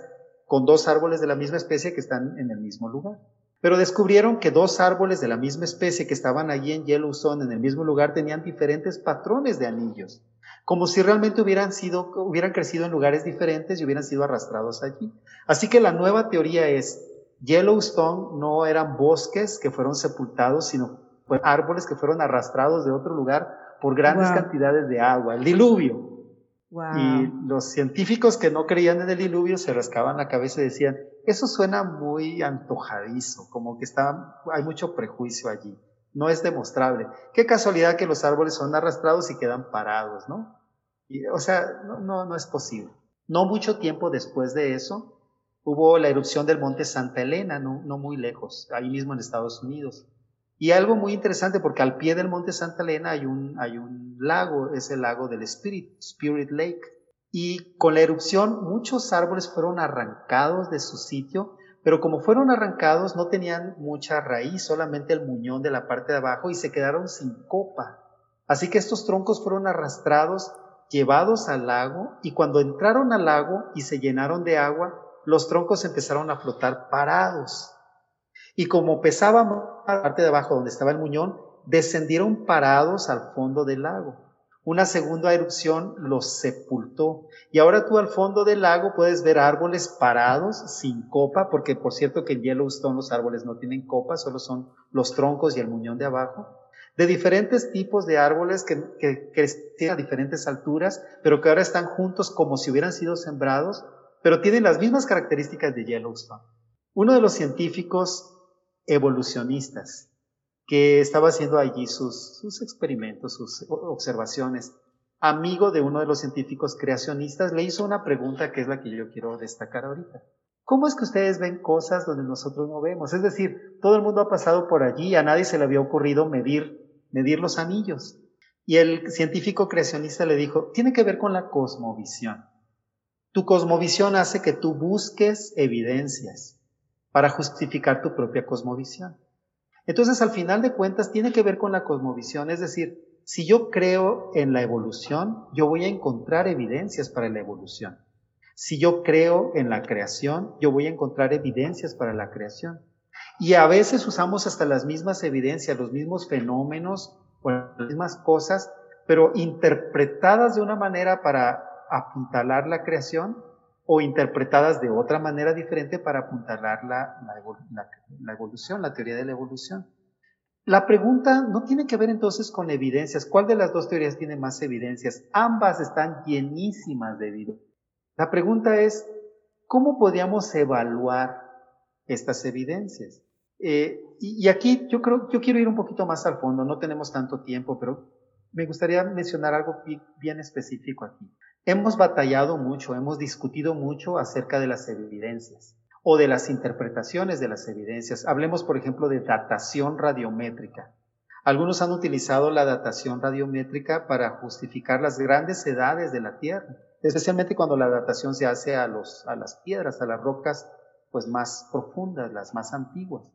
con dos árboles de la misma especie que están en el mismo lugar. Pero descubrieron que dos árboles de la misma especie que estaban allí en Yellowstone, en el mismo lugar, tenían diferentes patrones de anillos, como si realmente hubieran, sido, hubieran crecido en lugares diferentes y hubieran sido arrastrados allí. Así que la nueva teoría es, Yellowstone no eran bosques que fueron sepultados, sino árboles que fueron arrastrados de otro lugar por grandes cantidades de agua, el diluvio. Y los científicos que no creían en el diluvio se rascaban la cabeza y decían, eso suena muy antojadizo, como que está, hay mucho prejuicio allí, no es demostrable. Qué casualidad que los árboles son arrastrados y quedan parados, ¿no? Y, o sea, no, no, no es posible. No mucho tiempo después de eso, hubo la erupción del monte Santa Elena, no, no muy lejos, ahí mismo en Estados Unidos. Y algo muy interesante porque al pie del monte Santa Elena hay un, hay un lago, es el lago del Spirit, Spirit Lake. Y con la erupción muchos árboles fueron arrancados de su sitio, pero como fueron arrancados no tenían mucha raíz, solamente el muñón de la parte de abajo y se quedaron sin copa. Así que estos troncos fueron arrastrados, llevados al lago y cuando entraron al lago y se llenaron de agua, los troncos empezaron a flotar parados. Y como pesaba la parte de abajo donde estaba el muñón, descendieron parados al fondo del lago. Una segunda erupción los sepultó. Y ahora tú al fondo del lago puedes ver árboles parados, sin copa, porque por cierto que en Yellowstone los árboles no tienen copa, solo son los troncos y el muñón de abajo. De diferentes tipos de árboles que, que a diferentes alturas, pero que ahora están juntos como si hubieran sido sembrados pero tienen las mismas características de Yellowstone. Uno de los científicos evolucionistas que estaba haciendo allí sus, sus experimentos, sus observaciones, amigo de uno de los científicos creacionistas, le hizo una pregunta que es la que yo quiero destacar ahorita. ¿Cómo es que ustedes ven cosas donde nosotros no vemos? Es decir, todo el mundo ha pasado por allí, a nadie se le había ocurrido medir, medir los anillos. Y el científico creacionista le dijo, tiene que ver con la cosmovisión. Tu cosmovisión hace que tú busques evidencias para justificar tu propia cosmovisión. Entonces, al final de cuentas, tiene que ver con la cosmovisión, es decir, si yo creo en la evolución, yo voy a encontrar evidencias para la evolución. Si yo creo en la creación, yo voy a encontrar evidencias para la creación. Y a veces usamos hasta las mismas evidencias, los mismos fenómenos o las mismas cosas pero interpretadas de una manera para apuntalar la creación o interpretadas de otra manera diferente para apuntalar la, la, evolución, la teoría de la evolución. La pregunta no tiene que ver entonces con evidencias. ¿Cuál de las dos teorías tiene más evidencias? Ambas están llenísimas de evidencias. La pregunta es, ¿cómo podríamos evaluar estas evidencias? Eh, y, aquí yo creo, yo quiero ir un poquito más al fondo, no tenemos tanto tiempo, pero me gustaría mencionar algo bien específico aquí. Hemos batallado mucho, hemos discutido mucho acerca de las evidencias o de las interpretaciones de las evidencias. Hablemos, por ejemplo, de datación radiométrica. Algunos han utilizado la datación radiométrica para justificar las grandes edades de la Tierra, especialmente cuando la datación se hace a, los, a las piedras, a las rocas pues más profundas, las más antiguas.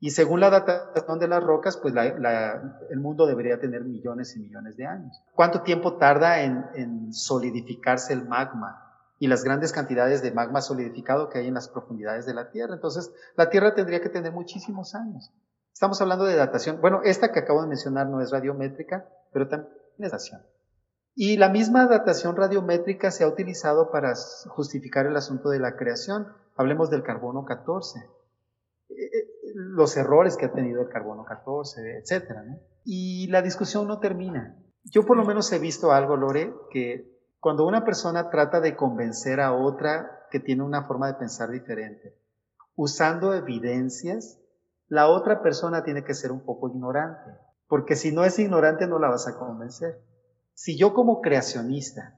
Y según la datación de las rocas, pues el mundo debería tener millones y millones de años. ¿Cuánto tiempo tarda en, solidificarse el magma y las grandes cantidades de magma solidificado que hay en las profundidades de la Tierra? Entonces, la Tierra tendría que tener muchísimos años. Estamos hablando de datación. Bueno, esta que acabo de mencionar no es radiométrica, pero también es datación. Y la misma datación radiométrica se ha utilizado para justificar el asunto de la creación. Hablemos del carbono 14 los errores que ha tenido el carbono 14, etcétera, Y la discusión no termina. Yo por lo menos he visto algo, Lore, que cuando una persona trata de convencer a otra que tiene una forma de pensar diferente, usando evidencias, la otra persona tiene que ser un poco ignorante, porque si no es ignorante no la vas a convencer. Si yo como creacionista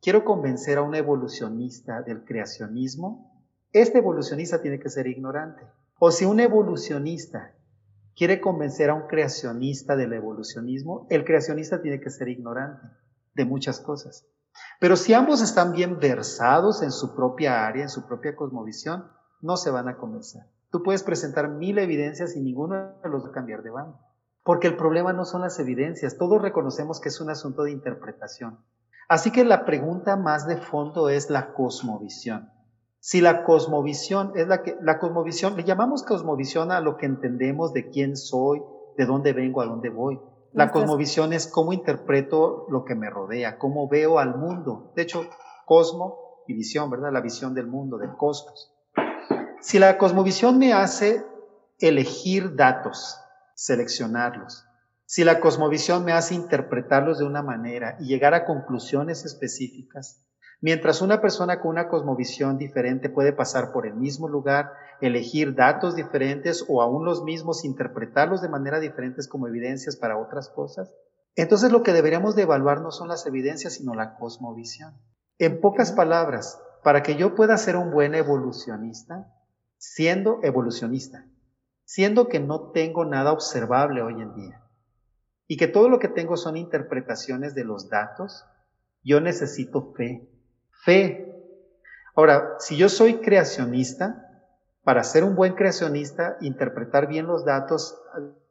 quiero convencer a un evolucionista del creacionismo, este evolucionista tiene que ser ignorante. O si un evolucionista quiere convencer a un creacionista del evolucionismo, el creacionista tiene que ser ignorante de muchas cosas. Pero si ambos están bien versados en su propia área, en su propia cosmovisión, no se van a convencer. Tú puedes presentar mil evidencias y ninguno de los va a cambiar de bando. Porque el problema no son las evidencias, todos reconocemos que es un asunto de interpretación. Así que la pregunta más de fondo es la cosmovisión. Si la cosmovisión es la que, la cosmovisión, le llamamos cosmovisión a lo que entendemos de quién soy, de dónde vengo, a dónde voy. La cosmovisión es cómo interpreto lo que me rodea, cómo veo al mundo. De hecho, cosmo y visión, ¿verdad? La visión del mundo, del cosmos. Si la cosmovisión me hace elegir datos, seleccionarlos, si la cosmovisión me hace interpretarlos de una manera y llegar a conclusiones específicas, Mientras una persona con una cosmovisión diferente puede pasar por el mismo lugar, elegir datos diferentes o aún los mismos, interpretarlos de manera diferentes como evidencias para otras cosas, entonces lo que deberíamos de evaluar no son las evidencias, sino la cosmovisión. En pocas palabras, para que yo pueda ser un buen evolucionista, siendo evolucionista, siendo que no tengo nada observable hoy en día, y que todo lo que tengo son interpretaciones de los datos, yo necesito fe fe. Ahora, si yo soy creacionista, para ser un buen creacionista, interpretar bien los datos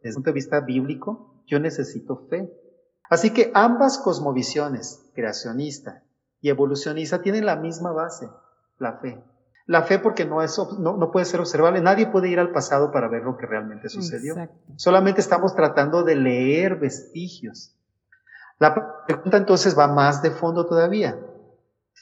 desde el punto de vista bíblico, yo necesito fe. Así que ambas cosmovisiones, creacionista y evolucionista, tienen la misma base, la fe. La fe porque no, es, no, puede ser observable, nadie puede ir al pasado para ver lo que realmente sucedió. Solamente estamos tratando de leer vestigios. La pregunta entonces va más de fondo todavía.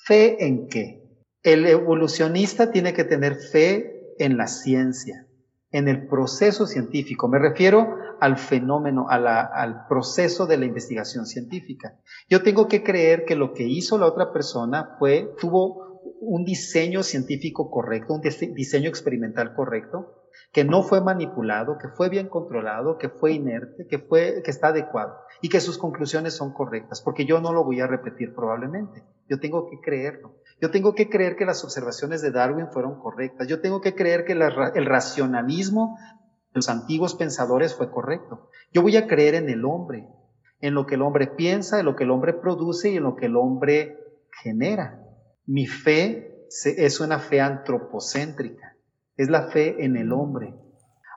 ¿Fe en qué? El evolucionista tiene que tener fe en la ciencia, en el proceso científico. Me refiero al fenómeno, al proceso de la investigación científica. Yo tengo que creer que lo que hizo la otra persona fue, tuvo un diseño científico correcto, un diseño experimental correcto, que no fue manipulado, que fue bien controlado, que fue inerte, que, fue, que está adecuado y que sus conclusiones son correctas, porque yo no lo voy a repetir probablemente. Yo tengo que creerlo. Yo tengo que creer que las observaciones de Darwin fueron correctas. Yo tengo que creer que el racionalismo de los antiguos pensadores fue correcto. Yo voy a creer en el hombre, en lo que el hombre piensa, en lo que el hombre produce y en lo que el hombre genera. Mi fe es una fe antropocéntrica, es la fe en el hombre.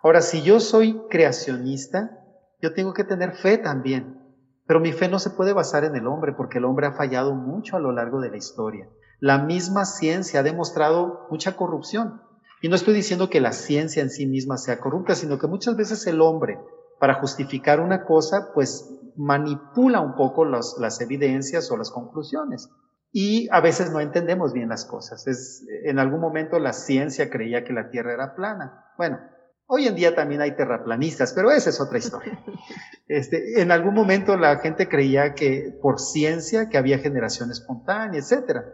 Ahora, si yo soy creacionista, yo tengo que tener fe también. Pero mi fe no se puede basar en el hombre porque el hombre ha fallado mucho a lo largo de la historia. La misma ciencia ha demostrado mucha corrupción. Y no estoy diciendo que la ciencia en sí misma sea corrupta, sino que muchas veces el hombre, para justificar una cosa, pues manipula un poco las evidencias o las conclusiones. Y a veces no entendemos bien las cosas. Es, en algún momento la ciencia creía que la Tierra era plana. Bueno, hoy en día también hay terraplanistas, pero esa es otra historia. Este, en algún momento la gente creía que por ciencia que había generación espontánea, etcétera,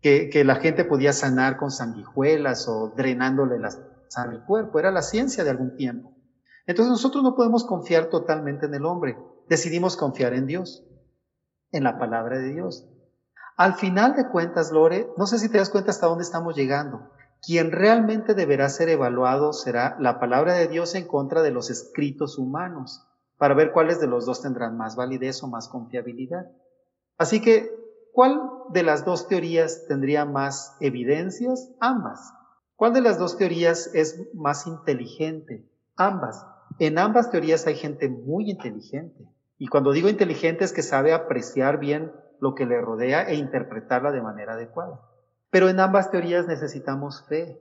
que, que la gente podía sanar con sanguijuelas o drenándole la sangre al cuerpo. Era la ciencia de algún tiempo. Entonces nosotros no podemos confiar totalmente en el hombre. Decidimos confiar en Dios, en la palabra de Dios. Al final de cuentas, Lore, no sé si te das cuenta hasta dónde estamos llegando. Quien realmente deberá ser evaluado será la palabra de Dios en contra de los escritos humanos, para ver cuáles de los dos tendrán más validez o más confiabilidad. Así que, ¿cuál de las dos teorías tendría más evidencias? Ambas. ¿Cuál de las dos teorías es más inteligente? Ambas. En ambas teorías hay gente muy inteligente. Y cuando digo inteligente es que sabe apreciar bien lo que le rodea e interpretarla de manera adecuada. Pero en ambas teorías necesitamos fe.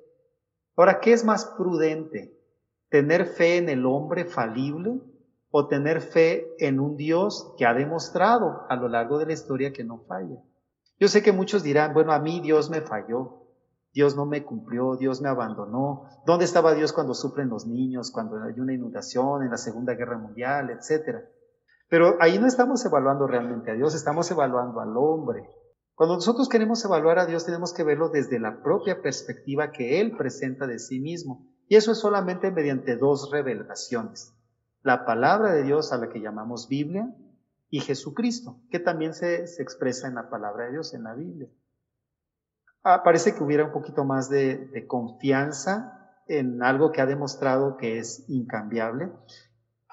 Ahora, ¿qué es más prudente? ¿Tener fe en el hombre falible o tener fe en un Dios que ha demostrado a lo largo de la historia que no falla? Yo sé que muchos dirán, bueno, a mí Dios me falló, Dios no me cumplió, Dios me abandonó. ¿Dónde estaba Dios cuando sufren los niños, cuando hay una inundación, en la Segunda Guerra Mundial, etcétera? Pero ahí no estamos evaluando realmente a Dios, estamos evaluando al hombre. Cuando nosotros queremos evaluar a Dios, tenemos que verlo desde la propia perspectiva que Él presenta de sí mismo. Y eso es solamente mediante dos revelaciones. La palabra de Dios a la que llamamos Biblia y Jesucristo, que también se, expresa en la palabra de Dios, en la Biblia. Ah, parece que hubiera un poquito más de, de confianza en algo que ha demostrado que es incambiable.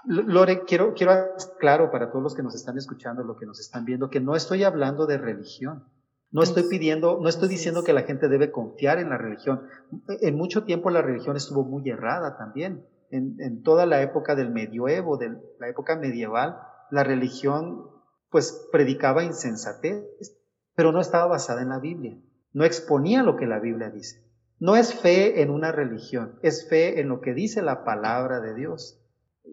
Lore, quiero, quiero claro para todos los que nos están escuchando, lo que nos están viendo, que no estoy hablando de religión. No estoy pidiendo, no estoy diciendo que la gente debe confiar en la religión. En mucho tiempo la religión estuvo muy errada también. En, en toda la época del medioevo, de la época medieval, la religión pues predicaba insensatez, pero no estaba basada en la Biblia. No exponía lo que la Biblia dice. No es fe en una religión, es fe en lo que dice la palabra de Dios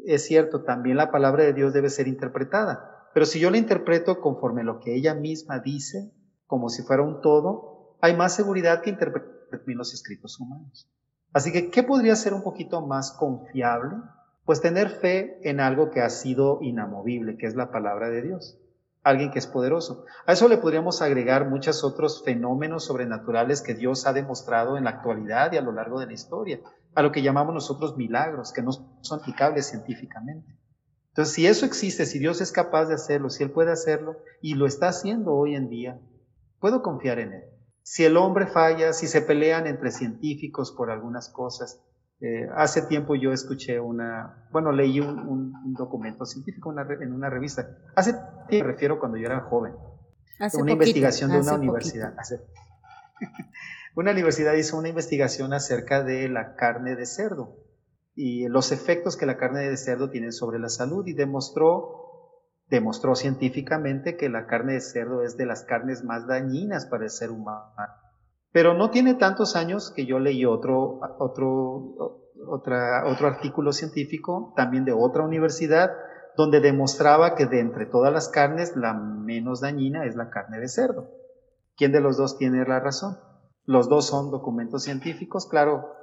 es cierto, también la palabra de Dios debe ser interpretada, pero si yo la interpreto conforme lo que ella misma dice, como si fuera un todo, hay más seguridad que interpretar los escritos humanos. Así que, ¿qué podría ser un poquito más confiable? Pues tener fe en algo que ha sido inamovible, que es la palabra de Dios. Alguien que es poderoso. A eso le podríamos agregar muchos otros fenómenos sobrenaturales que Dios ha demostrado en la actualidad y a lo largo de la historia a lo que llamamos nosotros milagros, que no son aplicables científicamente. Entonces, si eso existe, si Dios es capaz de hacerlo, si Él puede hacerlo y lo está haciendo hoy en día, puedo confiar en Él. Si el hombre falla, si se pelean entre científicos por algunas cosas, eh, hace tiempo yo escuché una, bueno, leí un, documento científico en una revista. Hace tiempo, me refiero cuando yo era joven. una investigación de una universidad. Una universidad hizo una investigación acerca de la carne de cerdo y los efectos que la carne de cerdo tiene sobre la salud y demostró, demostró científicamente que la carne de cerdo es de las carnes más dañinas para el ser humano. Pero no tiene tantos años que yo leí otro, otro, otra, otro artículo científico, también de otra universidad, donde demostraba que de entre todas las carnes, la menos dañina es la carne de cerdo. ¿Quién de los dos tiene la razón? Los dos son documentos científicos, claro,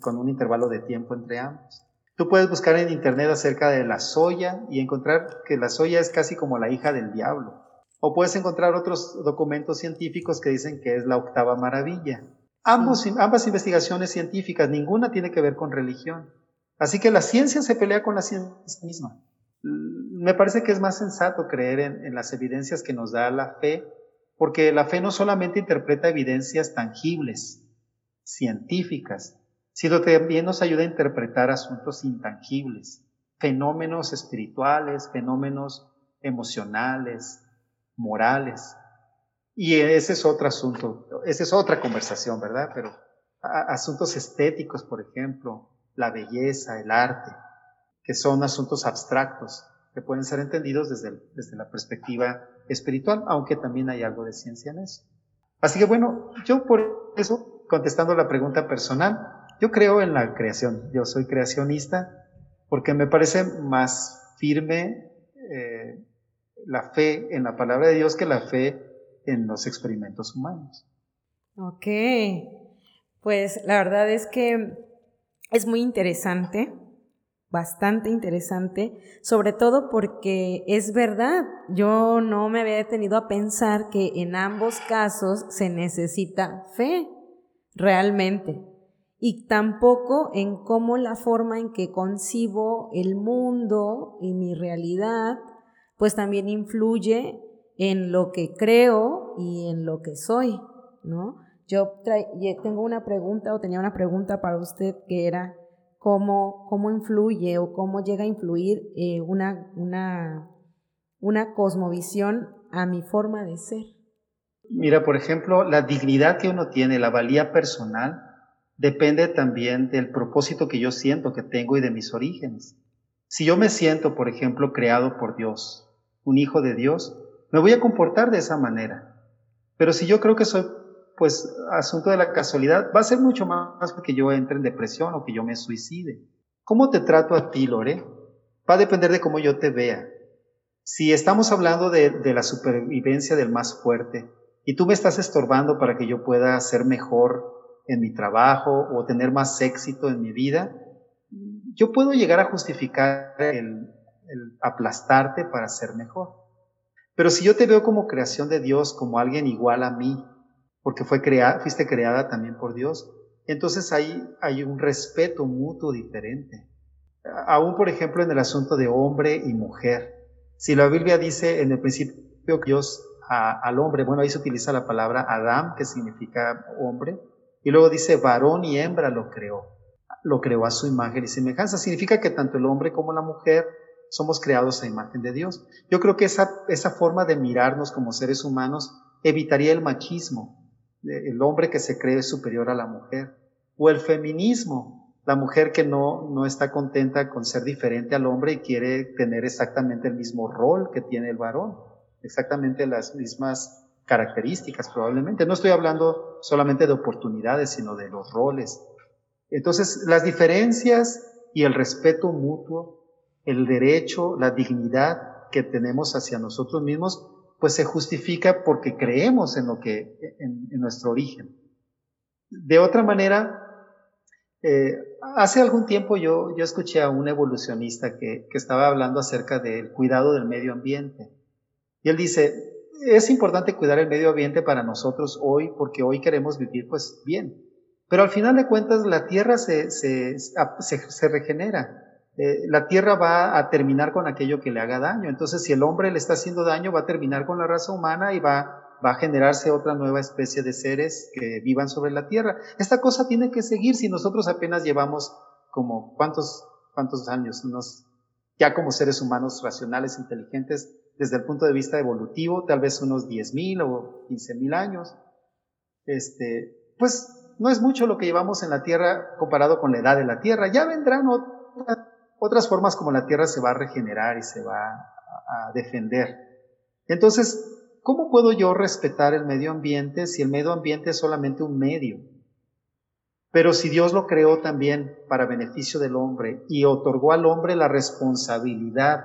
con un intervalo de tiempo entre ambos. Tú puedes buscar en internet acerca de la soya y encontrar que la soya es casi como la hija del diablo. O puedes encontrar otros documentos científicos que dicen que es la octava maravilla. Ambos, ambas investigaciones científicas, ninguna tiene que ver con religión. Así que la ciencia se pelea con la ciencia misma. Me parece que es más sensato creer en, en las evidencias que nos da la fe porque la fe no solamente interpreta evidencias tangibles, científicas, sino también nos ayuda a interpretar asuntos intangibles, fenómenos espirituales, fenómenos emocionales, morales. Y ese es otro asunto, esa es otra conversación, ¿verdad? Pero asuntos estéticos, por ejemplo, la belleza, el arte, que son asuntos abstractos, que pueden ser entendidos desde, desde la perspectiva espiritual, aunque también hay algo de ciencia en eso. Así que bueno, yo por eso, contestando la pregunta personal, yo creo en la creación, yo soy creacionista porque me parece más firme, eh, la fe en la palabra de Dios que la fe en los experimentos humanos. Ok, pues la verdad es que es muy interesante, bastante interesante, sobre todo porque es verdad, yo no me había detenido a pensar que en ambos casos se necesita fe, realmente, y tampoco en cómo la forma en que concibo el mundo y mi realidad, pues también influye en lo que creo y en lo que soy, ¿no? Yo tengo una pregunta o tenía una pregunta para usted que era cómo, cómo influye o cómo llega a influir eh, una, una, una cosmovisión a mi forma de ser. Mira, por ejemplo, la dignidad que uno tiene, la valía personal, depende también del propósito que yo siento que tengo y de mis orígenes. Si yo me siento, por ejemplo, creado por Dios, un hijo de Dios, me voy a comportar de esa manera. Pero si yo creo que soy pues asunto de la casualidad, va a ser mucho más que yo entre en depresión o que yo me suicide. ¿Cómo te trato a ti, Lore? Va a depender de cómo yo te vea. Si estamos hablando de, la supervivencia del más fuerte y tú me estás estorbando para que yo pueda ser mejor en mi trabajo o tener más éxito en mi vida, yo puedo llegar a justificar el, el aplastarte para ser mejor. Pero si yo te veo como creación de Dios, como alguien igual a mí, porque fue creada, fuiste creada también por Dios. Entonces hay, hay un respeto mutuo diferente. Aún, por ejemplo, en el asunto de hombre y mujer. Si la Biblia dice en el principio que Dios al hombre, bueno, ahí se utiliza la palabra Adam, que significa hombre, y luego dice varón y hembra lo creó. Lo creó a su imagen y semejanza. Significa que tanto el hombre como la mujer somos creados a imagen de Dios. Yo creo que esa, esa forma de mirarnos como seres humanos evitaría el machismo, el hombre que se cree superior a la mujer, o el feminismo, la mujer que no, no está contenta con ser diferente al hombre y quiere tener exactamente el mismo rol que tiene el varón, exactamente las mismas características probablemente. No estoy hablando solamente de oportunidades, sino de los roles. Entonces, las diferencias y el respeto mutuo, el derecho, la dignidad que tenemos hacia nosotros mismos, pues se justifica porque creemos en lo que, en, nuestro origen. De otra manera, eh, hace algún tiempo yo, yo escuché a un evolucionista que, que estaba hablando acerca del cuidado del medio ambiente. Y él dice, es importante cuidar el medio ambiente para nosotros hoy porque hoy queremos vivir pues bien. Pero al final de cuentas la tierra se, se, regenera. Eh, la tierra va a terminar con aquello que le haga daño. Entonces, si el hombre le está haciendo daño, va a terminar con la raza humana y va, va a generarse otra nueva especie de seres que vivan sobre la tierra. Esta cosa tiene que seguir si nosotros apenas llevamos como cuántos, cuántos años, unos, ya como seres humanos racionales, inteligentes, desde el punto de vista evolutivo, tal vez unos 10.000 o 15.000 años. Este, pues no es mucho lo que llevamos en la Tierra comparado con la edad de la Tierra. Ya vendrán otras otras formas como la tierra se va a regenerar y se va a, defender. Entonces, ¿cómo puedo yo respetar el medio ambiente si el medio ambiente es solamente un medio? Pero si Dios lo creó también para beneficio del hombre y otorgó al hombre la responsabilidad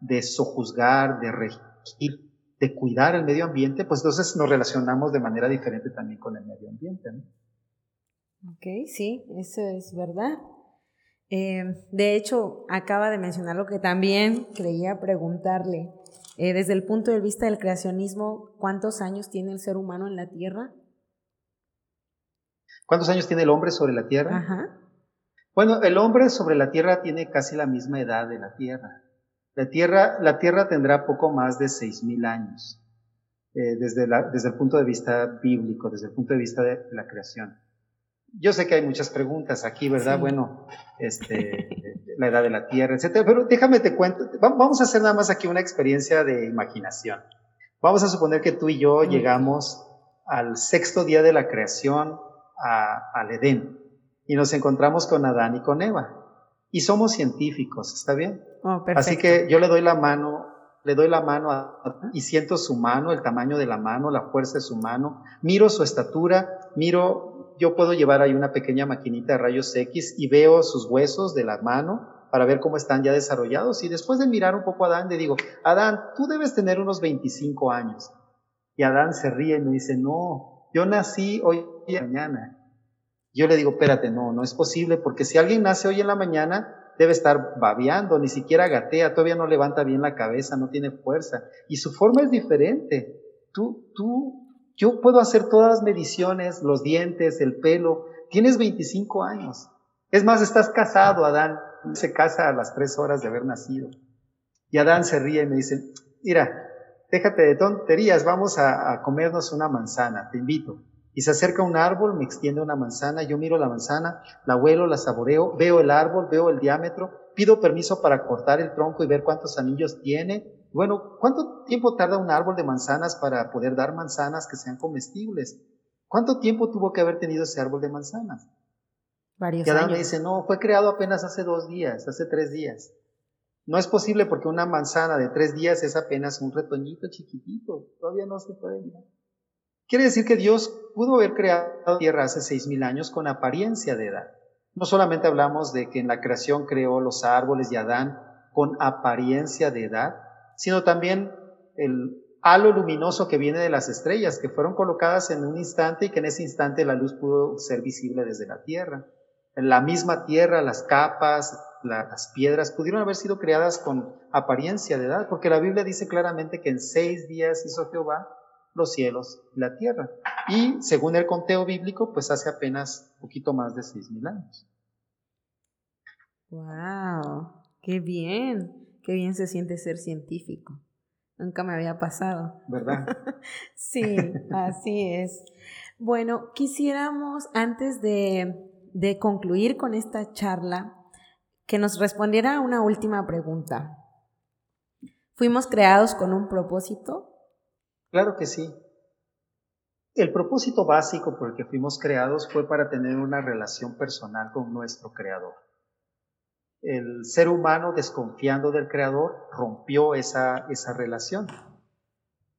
de sojuzgar, de regir, de cuidar el medio ambiente, pues entonces nos relacionamos de manera diferente también con el medio ambiente. Ok, sí, eso es verdad. Eh, de hecho, acaba de mencionar lo que también creía preguntarle. Eh, desde el punto de vista del creacionismo, ¿cuántos años tiene el ser humano en la Tierra? ¿Cuántos años tiene el hombre sobre la Tierra? Ajá. Bueno, el hombre sobre la Tierra tiene casi la misma edad de la Tierra. La Tierra, la tierra tendrá poco más de 6.000 años, eh, desde, desde el punto de vista bíblico, desde el punto de vista de la creación yo sé que hay muchas preguntas aquí, ¿verdad? Bueno, este, la edad de la Tierra, etcétera, pero déjame te cuento, vamos a hacer nada más aquí una experiencia de imaginación. Vamos a suponer que tú y yo llegamos al sexto día de la creación al Edén y nos encontramos con Adán y con Eva. Y somos científicos, ¿está bien? Oh, Así que yo le doy la mano, le doy la mano y siento su mano, el tamaño de la mano, la fuerza de su mano, miro su estatura, miro yo puedo llevar ahí una pequeña maquinita de rayos X y veo sus huesos de la mano, para ver cómo están ya desarrollados. Y después de mirar un poco a Adán, le digo, Adán, tú debes tener unos 25 años. Y Adán se ríe y me dice, no, yo nací hoy y mañana. Yo le digo, espérate, no, no es posible, porque si alguien nace hoy en la mañana, debe estar babeando, ni siquiera gatea, todavía no levanta bien la cabeza, no tiene fuerza. Y su forma es diferente. Tú, tú, yo puedo hacer todas las mediciones, los dientes, el pelo. Tienes 25 años. Es más, estás casado, Adán. Se casa a las tres horas de haber nacido. Y Adán se ríe y me dice, mira, déjate de tonterías, vamos a, a comernos una manzana, te invito. Y se acerca un árbol, me extiende una manzana, yo miro la manzana, la huelo, la saboreo, veo el árbol, veo el diámetro, pido permiso para cortar el tronco y ver cuántos anillos tiene. Bueno, ¿cuánto tiempo tarda un árbol de manzanas para poder dar manzanas que sean comestibles? ¿Cuánto tiempo tuvo que haber tenido ese árbol de manzanas? Varios y Adán años. me dice, no, fue creado apenas hace dos días, hace tres días. No es posible porque una manzana de tres días es apenas un retoñito chiquitito, todavía no se puede mirar. Quiere decir que Dios pudo haber creado la tierra hace seis mil años con apariencia de edad. No solamente hablamos de que en la creación creó los árboles y Adán con apariencia de edad, sino también el halo luminoso que viene de las estrellas, que fueron colocadas en un instante y que en ese instante la luz pudo ser visible desde la tierra. En la misma tierra, las capas, las piedras pudieron haber sido creadas con apariencia de edad, porque la Biblia dice claramente que en seis días hizo Jehová los cielos y la tierra. Y según el conteo bíblico, pues hace apenas un poquito más de seis mil años. ¡Wow! ¡Qué bien! ¡Qué bien se siente ser científico! Nunca me había pasado. ¿Verdad? sí, así es. Bueno, quisiéramos, antes de, de concluir con esta charla, que nos respondiera a una última pregunta. ¿Fuimos creados con un propósito? Claro que sí. El propósito básico por el que fuimos creados fue para tener una relación personal con nuestro Creador. El ser humano, desconfiando del Creador, rompió esa, esa relación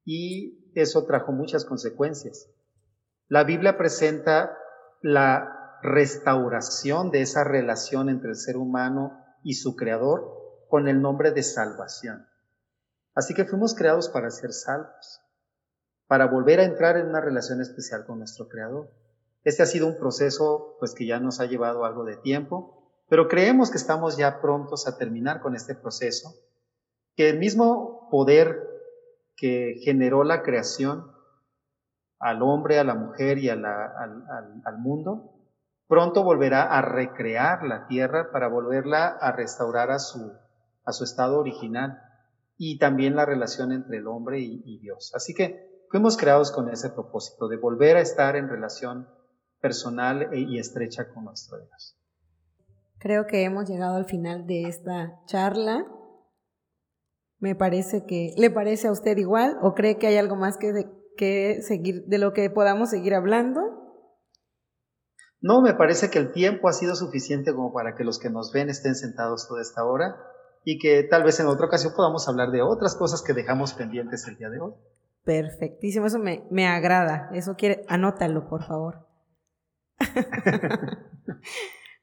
y eso trajo muchas consecuencias. La Biblia presenta la restauración de esa relación entre el ser humano y su Creador con el nombre de salvación. Así que fuimos creados para ser salvos para volver a entrar en una relación especial con nuestro Creador. Este ha sido un proceso pues que ya nos ha llevado algo de tiempo, pero creemos que estamos ya prontos a terminar con este proceso, que el mismo poder que generó la creación al hombre, a la mujer y al, mundo, pronto volverá a recrear la tierra para volverla a restaurar a su, a su estado original y también la relación entre el hombre y Dios. Así que Fuimos creados con ese propósito, de volver a estar en relación personal y estrecha con nuestro Dios. Creo que hemos llegado al final de esta charla. Me parece que, ¿le parece a usted igual o cree que hay algo más que, de, que seguir, de lo que podamos seguir hablando? No, me parece que el tiempo ha sido suficiente como para que los que nos ven estén sentados toda esta hora y que tal vez en otra ocasión podamos hablar de otras cosas que dejamos pendientes el día de hoy. Perfectísimo, eso me, me agrada. Eso quiere, anótalo, por favor.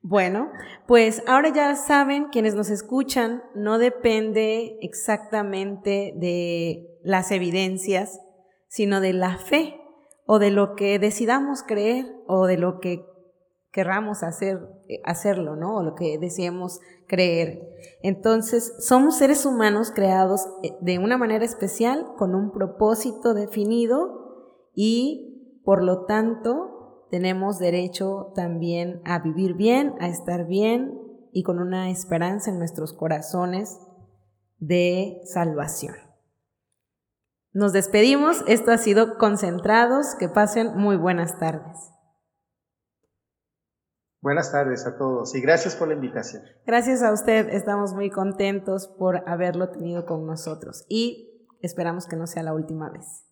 bueno, pues ahora ya saben, quienes nos escuchan, no depende exactamente de las evidencias, sino de la fe o de lo que decidamos creer o de lo que querramos hacer, hacerlo, ¿no? O lo que deseemos creer. Entonces, somos seres humanos creados eh, de una manera especial, con un propósito definido y, por lo tanto, tenemos derecho también a vivir bien, a estar bien y con una esperanza en nuestros corazones de salvación. Nos despedimos, esto ha sido Concentrados, que pasen muy buenas tardes. Buenas tardes a todos y gracias por la invitación. Gracias a usted, estamos muy contentos por haberlo tenido con nosotros y esperamos que no sea la última vez.